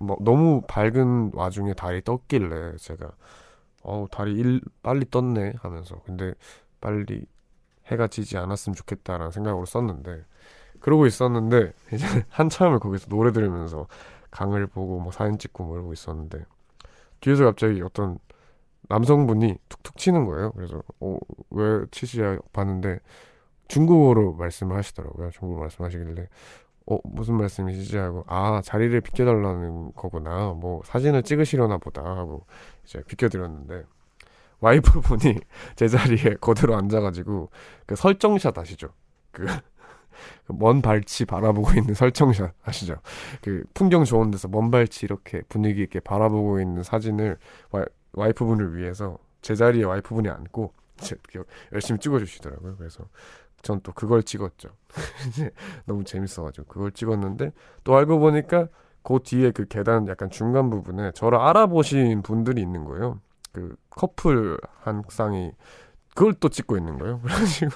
뭐 너무 밝은 와중에 달이 떴길래 제가 어우 달이 일 빨리 떴네 하면서 근데 빨리 해가 지지 않았으면 좋겠다라는 생각으로 썼는데 그러고 있었는데 이제 한참을 거기서 노래 들으면서 강을 보고 뭐 사진 찍고 뭐 이러고 있었는데 뒤에서 갑자기 어떤 남성분이 툭툭 치는 거예요. 그래서 어, 왜 치시야 봤는데 중국어로 말씀을 하시더라고요. 중국어 말씀하시길래 어 무슨 말씀이시지 하고 아 자리를 비켜달라는 거구나 뭐 사진을 찍으시려나 보다 하고 이제 비켜드렸는데 와이프분이 제 자리에 그대로 앉아가지고 그 설정샷 아시죠? 그 먼 발치 바라보고 있는 설정샷 아시죠? 그 풍경 좋은 데서 먼 발치 이렇게 분위기 있게 바라보고 있는 사진을 와, 와이프분을 위해서 제 자리에 와이프분이 앉고 열심히 찍어주시더라고요. 그래서 전 또 그걸 찍었죠. 너무 재밌어가지고 그걸 찍었는데 또 알고 보니까 그 뒤에 그 계단 약간 중간 부분에 저를 알아보신 분들이 있는 거예요. 그 커플 한 쌍이 그걸 또 찍고 있는 거예요. 그래가지고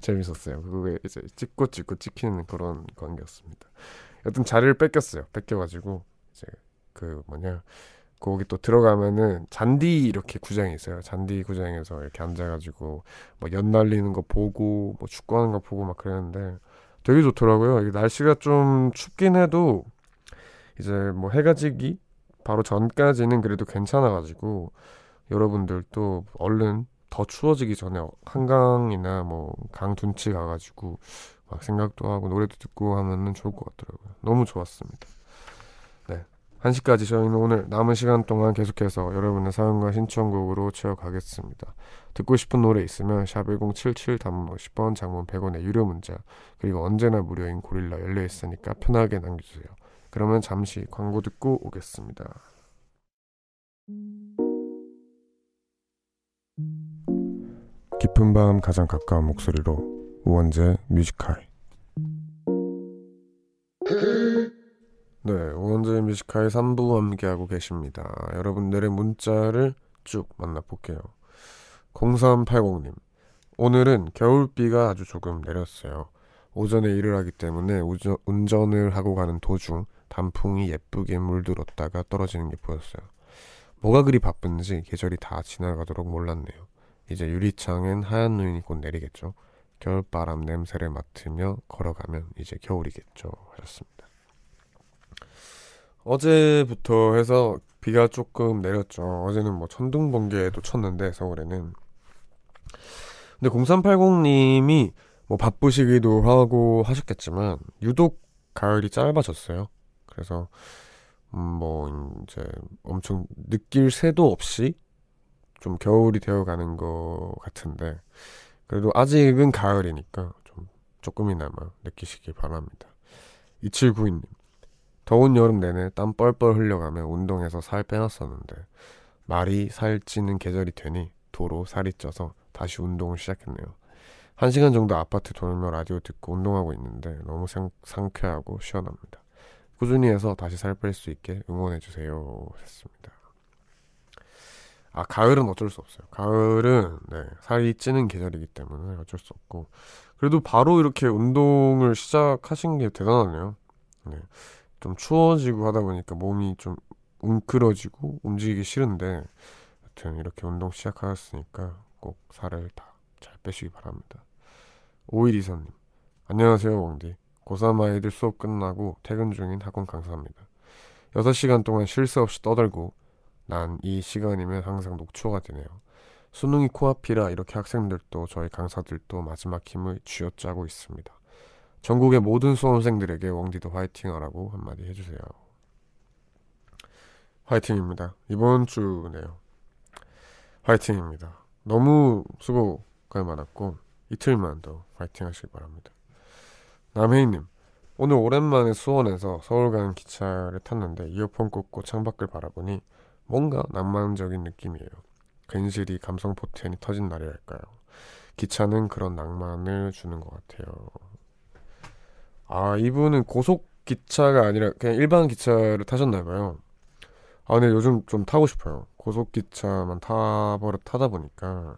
재밌었어요. 그게 이제 찍고 찍고 찍히는 그런 관계였습니다. 여튼 자리를 뺏겼어요. 뺏겨가지고 이제 그 뭐냐 거기 또 들어가면은 잔디 이렇게 구장이 있어요. 잔디 구장에서 이렇게 앉아가지고 뭐 연 날리는 거 보고 뭐 축구하는 거 보고 막 그랬는데 되게 좋더라고요. 날씨가 좀 춥긴 해도 이제 뭐 해가 지기 바로 전까지는 그래도 괜찮아가지고 여러분들도 얼른 더 추워지기 전에 한강이나 뭐 강 둔치 가가지고 막 생각도 하고 노래도 듣고 하면은 좋을 것 같더라고요. 너무 좋았습니다. 네. 1시까지 저희는 오늘 남은 시간 동안 계속해서 여러분의 사연과 신청곡으로 채워가겠습니다. 듣고 싶은 노래 있으면 샵 1077 단문 50원 장문 100원의 유료 문자 그리고 언제나 무료인 고릴라 열려있으니까 편하게 남겨주세요. 그러면 잠시 광고 듣고 오겠습니다. 깊은 밤 가장 가까운 목소리로 우원재 Music High 네, 우원재 Music High 3부 함께하고 계십니다. 여러분들의 문자를 쭉 만나볼게요. 0380님 오늘은 겨울비가 아주 조금 내렸어요. 오전에 일을 하기 때문에 우, 저, 운전을 하고 가는 도중 단풍이 예쁘게 물들었다가 떨어지는 게 보였어요. 뭐가 그리 바쁜지 계절이 다 지나가도록 몰랐네요. 이제 유리창엔 하얀 눈이 곧 내리겠죠. 겨울바람 냄새를 맡으며 걸어가면 이제 겨울이겠죠. 하셨습니다. 어제부터 해서 비가 조금 내렸죠. 어제는 뭐 천둥 번개도 쳤는데 서울에는. 근데 0380님이 뭐 바쁘시기도 하고 하셨겠지만 유독 가을이 짧아졌어요. 그래서 음, 뭐 이제 엄청 느낄 새도 없이 좀 겨울이 되어가는 것 같은데 그래도 아직은 가을이니까 좀 조금이나마 느끼시길 바랍니다. 2792님 더운 여름 내내 땀 뻘뻘 흘려가며 운동해서 살 빼놨었는데 말이 살 찌는 계절이 되니 도로 살이 쪄서 다시 운동을 시작했네요. 한 시간 정도 아파트 돌며 라디오 듣고 운동하고 있는데 너무 상, 상쾌하고 시원합니다. 꾸준히 해서 다시 살 뺄 수 있게 응원해주세요. 했습니다. 아, 가을은 어쩔 수 없어요. 가을은, 네, 살이 찌는 계절이기 때문에 어쩔 수 없고. 그래도 바로 이렇게 운동을 시작하신 게 대단하네요. 네. 좀 추워지고 하다 보니까 몸이 좀 웅크러지고 움직이기 싫은데, 여튼 이렇게 운동 시작하셨으니까 꼭 살을 다 잘 빼시기 바랍니다. 5124님, 안녕하세요, 왕디. 고3 아이들 수업 끝나고 퇴근 중인 학원 강사입니다. 6시간 동안 쉴 새 없이 떠들고 난 이 시간이면 항상 녹초가 되네요. 수능이 코앞이라 이렇게 학생들도 저희 강사들도 마지막 힘을 쥐어짜고 있습니다. 전국의 모든 수험생들에게 왕디도 화이팅 하라고 한마디 해주세요. 화이팅입니다. 이번 주네요. 화이팅입니다. 너무 수고가 많았고 이틀만 더 화이팅 하시기 바랍니다. 남혜인님, 오늘 오랜만에 수원에서 서울 가는 기차를 탔는데 이어폰 꽂고 창밖을 바라보니 뭔가 낭만적인 느낌이에요. 괜시리 감성 포텐이 터진 날이랄까요. 기차는 그런 낭만을 주는 것 같아요. 아, 이분은 고속 기차가 아니라 그냥 일반 기차를 타셨나 봐요. 아, 근데 요즘 좀 타고 싶어요. 고속 기차만 타버려 타다 보니까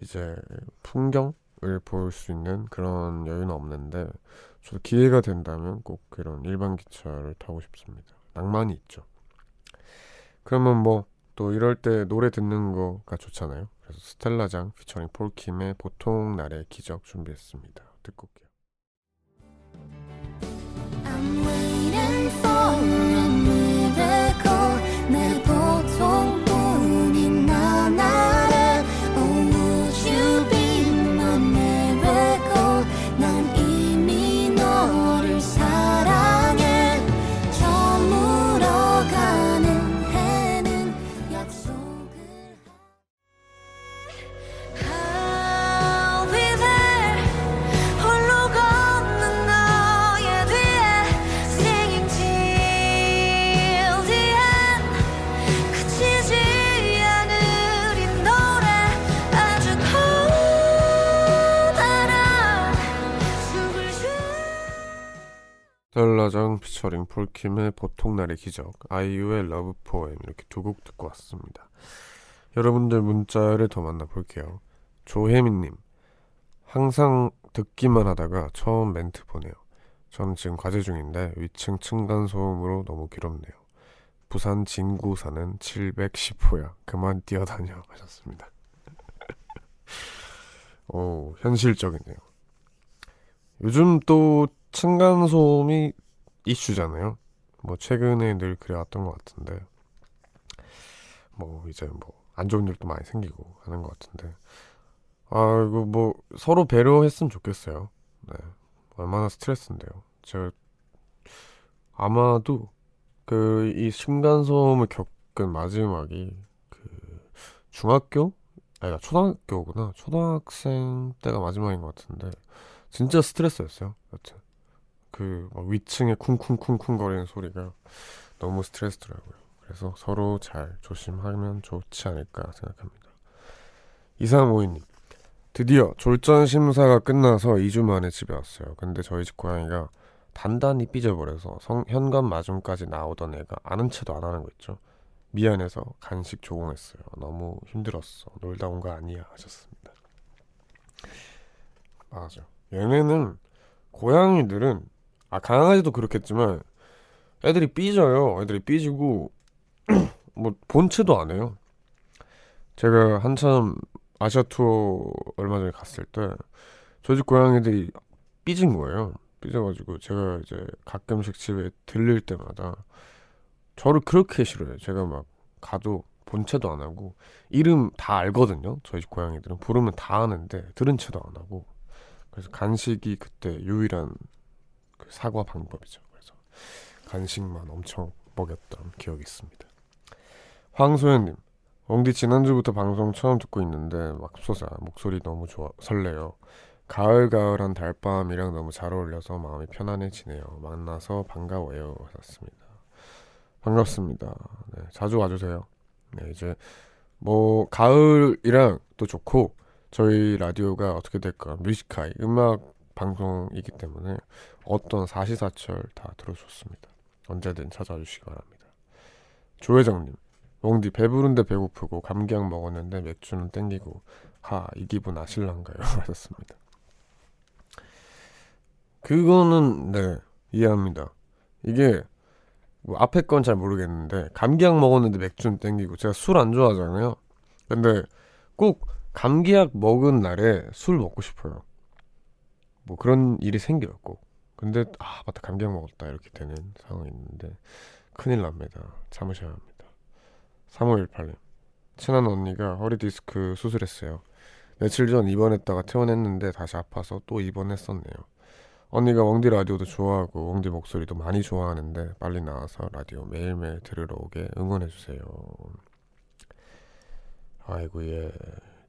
이제 풍경을 볼 수 있는 그런 여유는 없는데 저도 기회가 된다면 꼭 그런 일반 기차를 타고 싶습니다. 낭만이 있죠. 그러면 뭐 또 이럴 때 노래 듣는 거가 좋잖아요. 그래서 스텔라장 피처링 폴킴의 보통 날의 기적 준비했습니다. 듣고 올게요. I'm waiting for 스텔라장 피처링 폴킴의 보통날의 기적 아이유의 Love Poem 이렇게 두 곡 듣고 왔습니다. 여러분들 문자를 더 만나볼게요. 조혜민님 항상 듣기만 하다가 처음 멘트 보내요. 저는 지금 과제 중인데 위층 층간 소음으로 너무 괴롭네요. 부산 진구 사는 710호야. 그만 뛰어다녀 하셨습니다. 오, 현실적이네요. 요즘 또 층간소음이 이슈잖아요. 뭐 최근에 늘 그래왔던 것 같은데 뭐 이제 뭐 안 좋은 일도 많이 생기고 하는 것 같은데 아 이거 뭐 서로 배려했으면 좋겠어요. 네 얼마나 스트레스인데요. 제가 아마도 그 이 층간소음을 겪은 마지막이 그 중학교 아니 초등학교구나 초등학생 때가 마지막인 것 같은데 진짜 스트레스였어요. 여튼 그막 위층에 쿵쿵쿵쿵 거리는 소리가 너무 스트레스더라고요. 그래서 서로 잘 조심하면 좋지 않을까 생각합니다. 2352님 드디어 졸전 심사가 끝나서 2주 만에 집에 왔어요. 근데 저희 집 고양이가 단단히 삐져버려서 성, 현관 마중까지 나오던 애가 아는 체도 안 하는 거 있죠. 미안해서 간식 조공했어요. 너무 힘들었어. 놀다 온 거 아니야 하셨습니다. 맞아. 얘네는 고양이들은 아 강아지도 그렇겠지만 애들이 삐져요. 애들이 삐지고 뭐 본체도 안 해요. 제가 한참 아시아 투어 얼마 전에 갔을 때 저희 집 고양이들이 삐진 거예요. 삐져가지고 제가 이제 가끔씩 집에 들릴 때마다 저를 그렇게 싫어해요. 제가 막 가도 본체도 안 하고 이름 다 알거든요. 저희 집 고양이들은 부르면 다 아는데 들은 채도 안 하고 그래서 간식이 그때 유일한 그 사과 방법이죠. 그래서 간식만 엄청 먹였던 기억이 있습니다. 황소연님, 엉디 지난주부터 방송 처음 듣고 있는데 맙소사 목소리 너무 좋아 설레요. 가을가을한 달밤이랑 너무 잘 어울려서 마음이 편안해지네요. 만나서 반가워요. 하셨습니다. 반갑습니다. 네, 자주 와주세요. 네, 이제 뭐 가을이랑 또 좋고 저희 라디오가 어떻게 될까 뮤지카이 음악 방송이기 때문에 어떤 사시사철 다 들어줬습니다. 언제든 찾아와 주시기 바랍니다. 조 회장님, 웡디 배부른데 배고프고 감기약 먹었는데 맥주는 땡기고 하 이 기분 아실란가요? 하셨습니다. 그거는 네 이해합니다. 이게 뭐 앞에 건 잘 모르겠는데 감기약 먹었는데 맥주는 땡기고 제가 술 안 좋아하잖아요. 근데 꼭 감기약 먹은 날에 술 먹고 싶어요. 뭐 그런 일이 생겨요 꼭. 근데 아 맞다 감기약 먹었다 이렇게 되는 상황이 있는데 큰일 납니다. 참으셔야 합니다. 3518님 친한 언니가 허리 디스크 수술했어요. 며칠 전 입원했다가 퇴원했는데 다시 아파서 또 입원했었네요. 언니가 웡디 라디오도 좋아하고 웡디 목소리도 많이 좋아하는데 빨리 나와서 라디오 매일매일 들으러 오게 응원해주세요. 아이고 예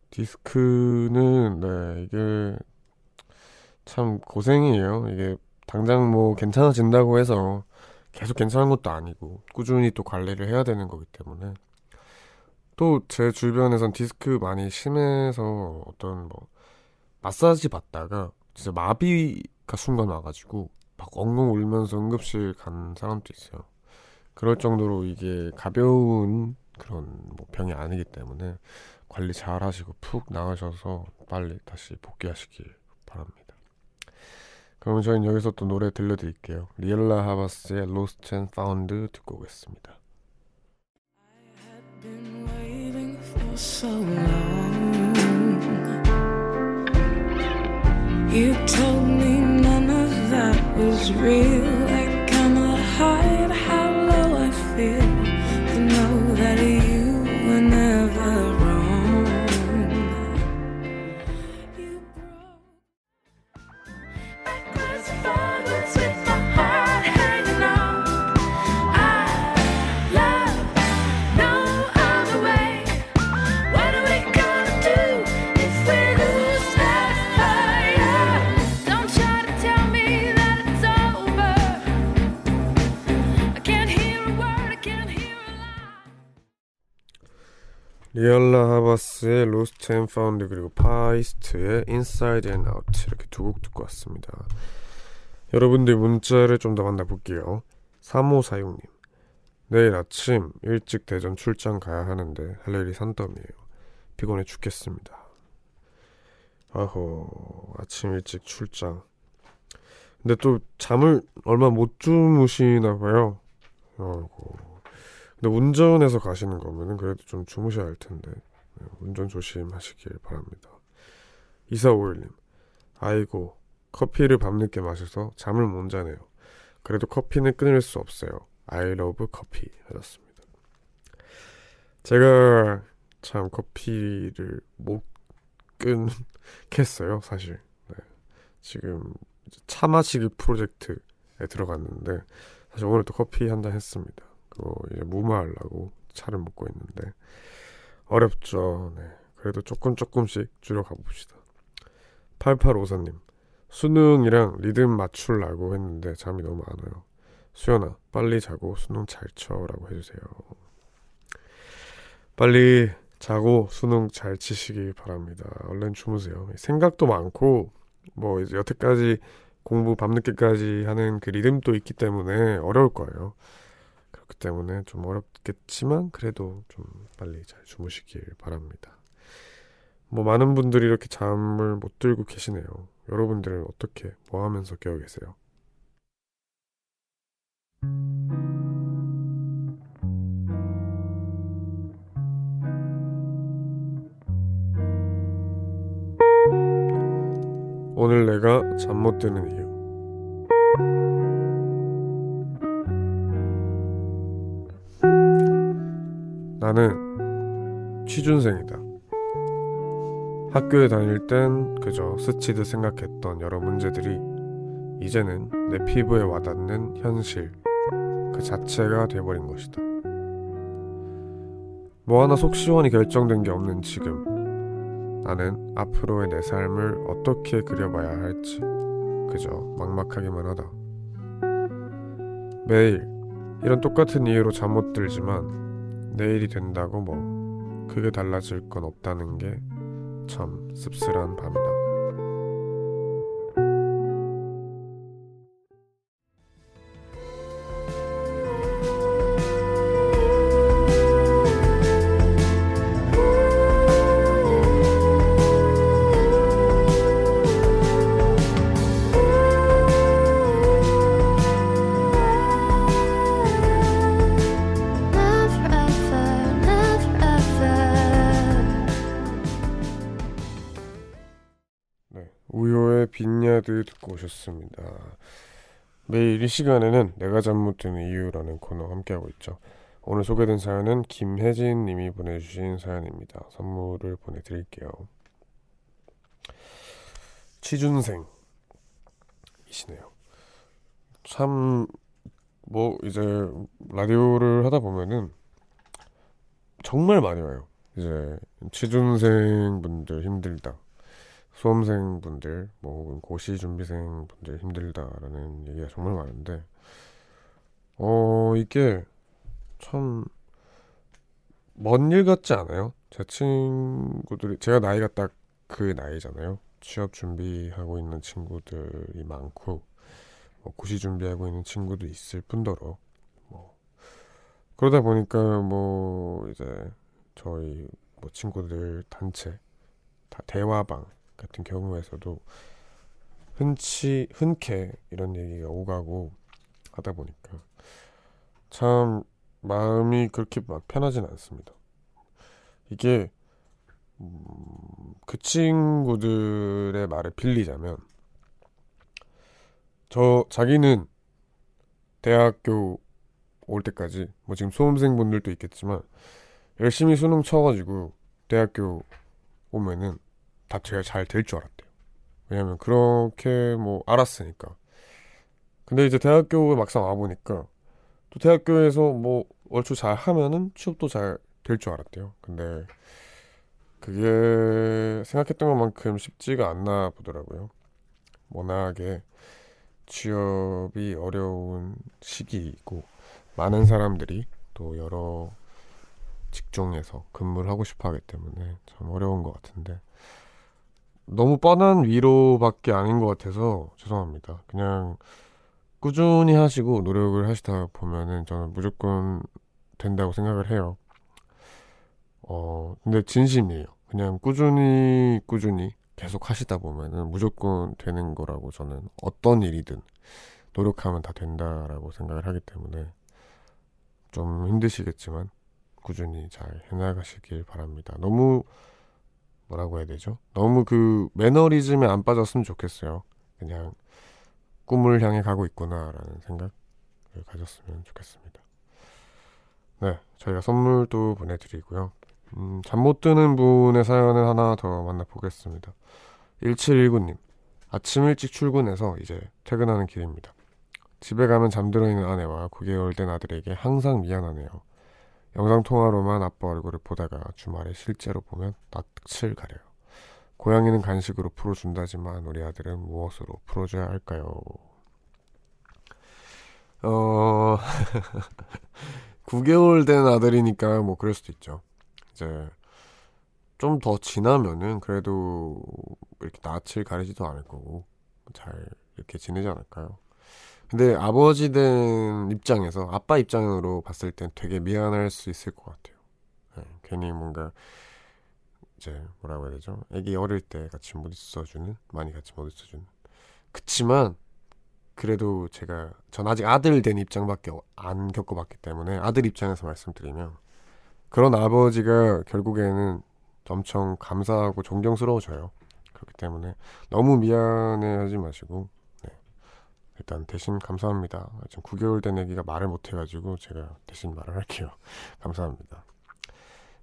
디스크는 네 이게 참 고생이에요. 이게 당장 뭐 괜찮아진다고 해서 계속 괜찮은 것도 아니고 꾸준히 또 관리를 해야 되는 거기 때문에 또 제 주변에선 디스크 많이 심해서 어떤 뭐 마사지 받다가 진짜 마비가 순간 와가지고 막 엉엉 울면서 응급실 간 사람도 있어요. 그럴 정도로 이게 가벼운 그런 뭐 병이 아니기 때문에 관리 잘 하시고 푹 나으셔서 빨리 다시 복귀하시길 바랍니다. 그러면 저희는 여기서 또 노래 들려드릴게요. 리엘라 하바스의 Lost and Found 듣고 오겠습니다. so long. You told me none of that was real. 리앤 라 하바스의 Lost and Found 그리고 파이스트의 Inside and Out 이렇게 두 곡 듣고 왔습니다. 여러분들 문자를 좀 더 만나볼게요. 3546님 내일 아침 일찍 대전 출장 가야 하는데 할 일이 산더미예요. 피곤해 죽겠습니다. 아호 아침 일찍 출장 근데 또 잠을 얼마 못 주무시나 봐요. 아이고 근데 운전해서 가시는 거면은 그래도 좀 주무셔야 할 텐데 네, 운전 조심하시길 바랍니다. 2451님 아이고 커피를 밤늦게 마셔서 잠을 못 자네요. 그래도 커피는 끊을 수 없어요. I love 커피 하셨습니다. 제가 참 커피를 못 끊겠어요 사실. 네. 지금 차 마시기 프로젝트에 들어갔는데 사실 오늘 또 커피 한 잔 했습니다. 그거 이제 무마하려고 차를 먹고 있는데 어렵죠. 네. 그래도 조금 조금씩 줄여가 봅시다. 8854님 수능이랑 리듬 맞추려고 했는데 잠이 너무 안 와요. 수연아 빨리 자고 수능 잘 쳐라고 해주세요. 빨리 자고 수능 잘 치시기 바랍니다. 얼른 주무세요. 생각도 많고 뭐 여태까지 공부 밤늦게까지 하는 그 리듬도 있기 때문에 어려울 거예요. 그 때문에 좀 어렵겠지만 그래도 좀 빨리 잘 주무시길 바랍니다. 뭐 많은 분들이 이렇게 잠을 못 들고 계시네요. 여러분들은 어떻게 뭐 하면서 깨어 계세요? 오늘 내가 잠 못 드는 이유 나는 취준생이다. 학교에 다닐 땐 그저 스치듯 생각했던 여러 문제들이 이제는 내 피부에 와닿는 현실 그 자체가 돼버린 것이다. 뭐 하나 속 시원히 결정된 게 없는 지금 나는 앞으로의 내 삶을 어떻게 그려봐야 할지 그저 막막하기만 하다. 매일 이런 똑같은 이유로 잠 못 들지만 내일이 된다고 뭐 크게 달라질 건 없다는 게 참 씁쓸한 밤이다. 오셨습니다. 매일 이 시간에는 내가 잠 못 드는 이유라는 코너 함께하고 있죠. 오늘 소개된 사연은 김혜진 님이 보내주신 사연입니다. 선물을 보내드릴게요. 취준생이시네요. 참, 뭐, 이제, 라디오를 하다 보면은 정말 많이 와요. 이제, 취준생 분들 힘들다. 수험생분들, 뭐 혹은 고시 준비생분들 힘들다라는 얘기가 정말 많은데, 어 이게 참 먼 일 같지 않아요? 제 친구들이 제가 나이가 딱 그 나이잖아요. 취업 준비하고 있는 친구들이 많고, 뭐 고시 준비하고 있는 친구도 있을 뿐더러, 뭐 그러다 보니까 뭐 이제 저희 뭐 친구들 단체 다 대화방 같은 경우에서도 흔치 흔쾌 이런 얘기가 오가고 하다 보니까 참 마음이 그렇게 막 편하진 않습니다. 이게 음, 그 친구들의 말을 빌리자면 저 자기는 대학교 올 때까지 뭐 지금 수험생분들도 있겠지만 열심히 수능 쳐가지고 대학교 오면은 다 제가 잘 될 줄 알았대요. 왜냐면 그렇게 뭐 알았으니까. 근데 이제 대학교에 막상 와보니까 또 대학교에서 뭐 얼추 잘 하면은 취업도 잘 될 줄 알았대요. 근데 그게 생각했던 것만큼 쉽지가 않나 보더라고요. 워낙에 취업이 어려운 시기이고 많은 사람들이 또 여러 직종에서 근무를 하고 싶어 하기 때문에 참 어려운 것 같은데 너무 뻔한 위로밖에 아닌 것 같아서 죄송합니다. 그냥 꾸준히 하시고 노력을 하시다 보면은 저는 무조건 된다고 생각을 해요. 어, 근데 진심이에요. 그냥 꾸준히 꾸준히 계속 하시다 보면은 무조건 되는 거라고 저는 어떤 일이든 노력하면 다 된다라고 생각을 하기 때문에 좀 힘드시겠지만 꾸준히 잘 해나가시길 바랍니다. 너무 뭐라고 해야 되죠? 너무 그 매너리즘에 안 빠졌으면 좋겠어요. 그냥 꿈을 향해 가고 있구나라는 생각을 가졌으면 좋겠습니다. 네, 저희가 선물도 보내드리고요. 음, 잠못 드는 분의 사연을 하나 더 만나보겠습니다. 1719님, 아침 일찍 출근해서 이제 퇴근하는 길입니다. 집에 가면 잠들어 있는 아내와 9개월 된 아들에게 항상 미안하네요. 영상통화로만 아빠 얼굴을 보다가 주말에 실제로 보면 낯을 가려요. 고양이는 간식으로 풀어준다지만 우리 아들은 무엇으로 풀어줘야 할까요? 어, 9개월 된 아들이니까 뭐 그럴 수도 있죠. 이제 좀 더 지나면은 그래도 이렇게 낯을 가리지도 않을 거고 잘 이렇게 지내지 않을까요? 근데 아버지 된 입장에서 아빠 입장으로 봤을 땐 되게 미안할 수 있을 것 같아요. 네, 괜히 뭔가 이제 뭐라고 해야 되죠? 애기 어릴 때 같이 못 있어주는 많이 같이 못 있어주는. 그치만 그래도 제가 전 아직 아들 된 입장밖에 안 겪어봤기 때문에 아들 입장에서 말씀드리면 그런 아버지가 결국에는 엄청 감사하고 존경스러워져요. 그렇기 때문에 너무 미안해하지 마시고 네. 일단 대신 감사합니다. 지금 9개월 된 애기가 말을 못해가지고 제가 대신 말을 할게요. 감사합니다.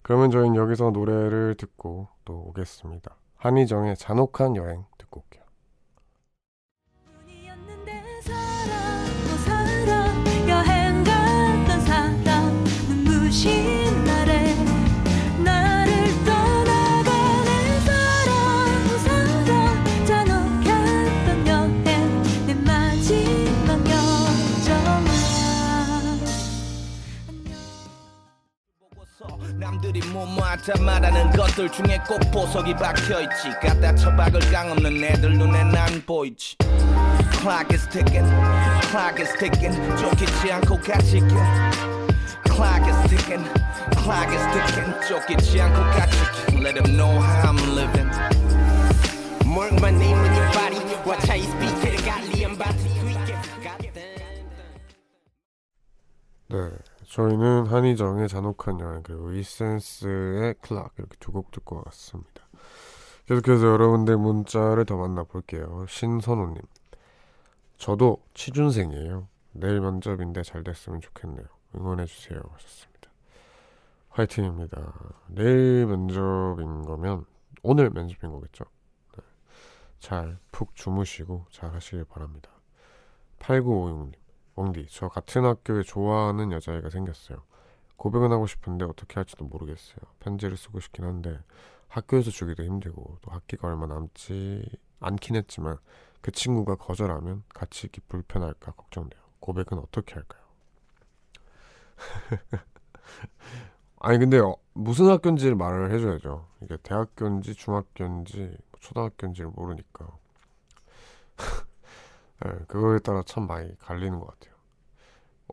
그러면 저희는 여기서 노래를 듣고 또 오겠습니다. 한희정의 잔혹한 여행 듣고 올게요. 남들이 무모하다 말하는 것들 중에 꼭 보석이 박혀있지 갖다 처박을 깡 없는 애들 눈에 난 보이지 Clock is ticking, clock is ticking 쫓기지 않고 갇히게 Clock is ticking, clock is ticking 쫓기지 않고 갇히게 Let them know how I'm living Mark my name on your body. Watch how you speak to the godly. I'm about to tweak it. 네, 저희는 한희정의 잔혹한 여행 그리고 이센스의 클락 이렇게 두 곡 듣고 왔습니다. 계속해서 여러분들 문자를 더 만나볼게요. 신선호님, 저도 취준생이에요. 내일 면접인데 잘 됐으면 좋겠네요. 응원해주세요. 하셨습니다. 화이팅입니다. 내일 면접인 거면 오늘 면접인 거겠죠? 네. 잘푹 주무시고 잘 하시길 바랍니다. 8956님, 웡디, 저 같은 학교에 좋아하는 여자애가 생겼어요. 고백은 하고 싶은데 어떻게 할지도 모르겠어요. 편지를 쓰고 싶긴 한데 학교에서 주기도 힘들고 또 학기가 얼마 남지 않긴 했지만 그 친구가 거절하면 같이 있기 불편할까 걱정돼요. 고백은 어떻게 할까요? 아니 근데 어, 무슨 학교인지를 말을 해줘야죠. 이게 대학교인지 중학교인지 뭐 초등학교인지를 모르니까. 네, 그거에 따라 참 많이 갈리는 것 같아요.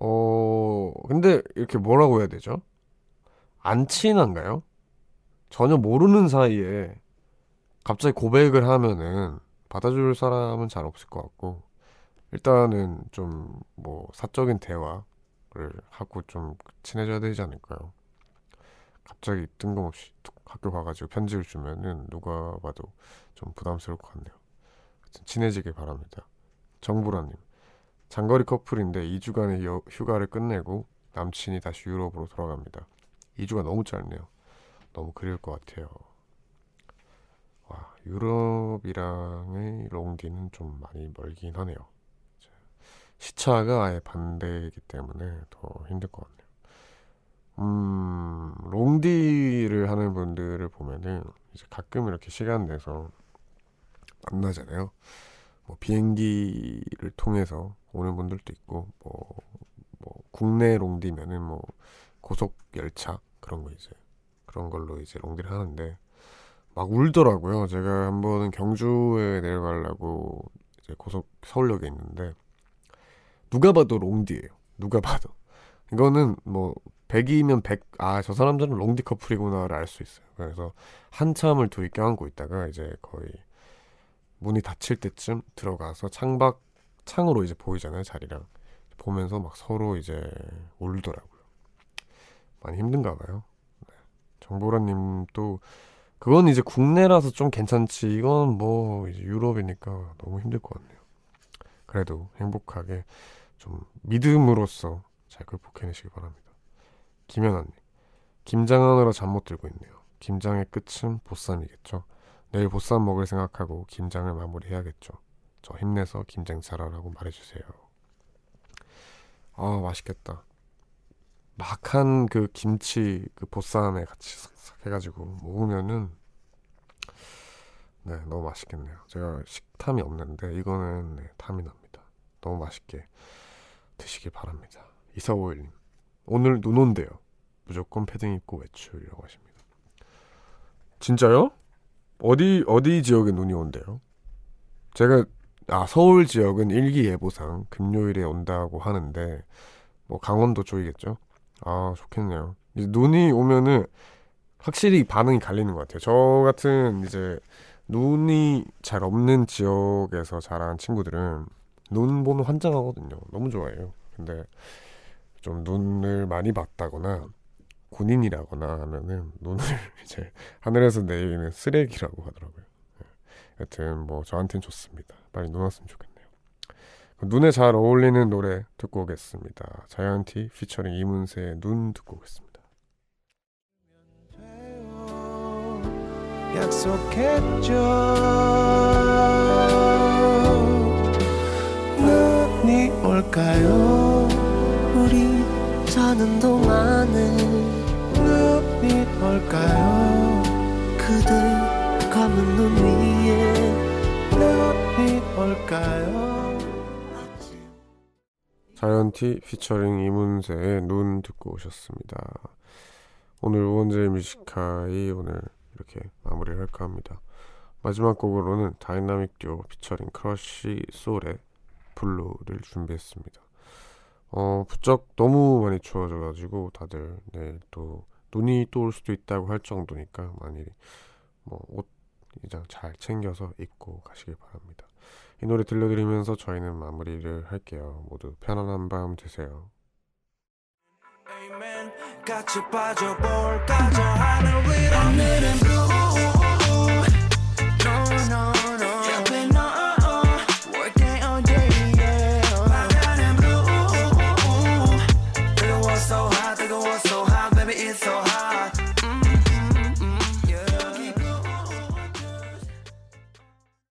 어, 근데 이렇게 뭐라고 해야 되죠? 안 친한가요? 전혀 모르는 사이에 갑자기 고백을 하면은 받아줄 사람은 잘 없을 것 같고, 일단은 좀 뭐 사적인 대화를 하고 좀 친해져야 되지 않을까요? 갑자기 뜬금없이 툭 학교 가가지고 편지를 주면은 누가 봐도 좀 부담스러울 것 같네요. 친해지길 바랍니다. 정보라님, 장거리 커플인데 2주간의 여- 휴가를 끝내고 남친이 다시 유럽으로 돌아갑니다. 2주가 너무 짧네요. 너무 그리울 것 같아요. 와, 유럽이랑의 롱디는 좀 많이 멀긴 하네요. 시차가 아예 반대이기 때문에 더 힘들 것 같네요. 음, 롱디를 하는 분들을 보면은 이제 가끔 이렇게 시간 내서 만나잖아요. 뭐 비행기를 통해서 오는 분들도 있고 뭐, 뭐 국내 롱디면은 뭐 고속 열차 그런 거 이제 그런 걸로 이제 롱디를 하는데 막 울더라고요. 제가 한 번은 경주에 내려가려고 이제 고속 서울역에 있는데 누가 봐도 롱디예요. 누가 봐도 이거는 뭐 100이면 100, 아, 저 사람들은 롱디 커플이구나를 알 수 있어요. 그래서 한참을 둘이 껴안고 있다가 이제 거의 문이 닫힐 때쯤 들어가서 창밖, 창으로 이제 보이잖아요, 자리랑. 보면서 막 서로 이제 울더라고요. 많이 힘든가 봐요. 네. 정보라님도, 그건 이제 국내라서 좀 괜찮지. 이건 뭐, 이제 유럽이니까 너무 힘들 것 같네요. 그래도 행복하게 좀 믿음으로써 잘 극복해내시기 바랍니다. 김연아님, 김장하느라 잠 못 들고 있네요. 김장의 끝은 보쌈이겠죠. 내일 보쌈 먹을 생각하고 김장을 마무리해야겠죠. 저 힘내서 김장 잘하라고 말해주세요. 아 맛있겠다. 막한 그 김치 그 보쌈에 같이 싹싹 해가지고 먹으면은 네 너무 맛있겠네요. 제가 식탐이 없는데 이거는 네, 탐이 납니다. 너무 맛있게 드시길 바랍니다. 이사오일님 오늘 눈 온대요. 무조건 패딩 입고 외출이라고 하십니다. 진짜요? 어디 어디 지역에 눈이 온대요? 제가 아 서울 지역은 일기예보상 금요일에 온다고 하는데 뭐 강원도 쪽이겠죠? 아 좋겠네요. 이제 눈이 오면은 확실히 반응이 갈리는 것 같아요. 저 같은 이제 눈이 잘 없는 지역에서 자란 친구들은 눈 보면 환장하거든요. 너무 좋아해요. 근데 좀 눈을 많이 봤다거나 군인이라거나 하면은 눈을 이제 하늘에서 내리는 쓰레기라고 하더라고요. 예. 여튼 뭐 저한텐 좋습니다. 빨리 눈 왔으면 좋겠네요. 눈에 잘 어울리는 노래 듣고 오겠습니다. 자이언티 피처링 이문세의 눈 듣고 오겠습니다. 약속했죠 눈이 올까요 우리 자는 동안에 눈이 올까요 그대 감은 눈 위에 눈이 올까요 자이언티 피처링 이문세의 눈 듣고 오셨습니다. 오늘 우원재 Music High 오늘 이렇게 마무리를 할까 합니다. 마지막 곡으로는 다이나믹 듀오 피처링 크러쉬 쏠의 Blue를 준비했습니다. 어, 부쩍 너무 많이 추워져가지고 다들 내일 또 눈이 또 올 수도 있다고 할 정도니까 많이 뭐 옷 의상 잘 챙겨서 입고 가시길 바랍니다. 이 노래 들려드리면서 저희는 마무리를 할게요. 모두 편안한 밤 되세요. 같이 빠져볼까 저 하늘 위로 blue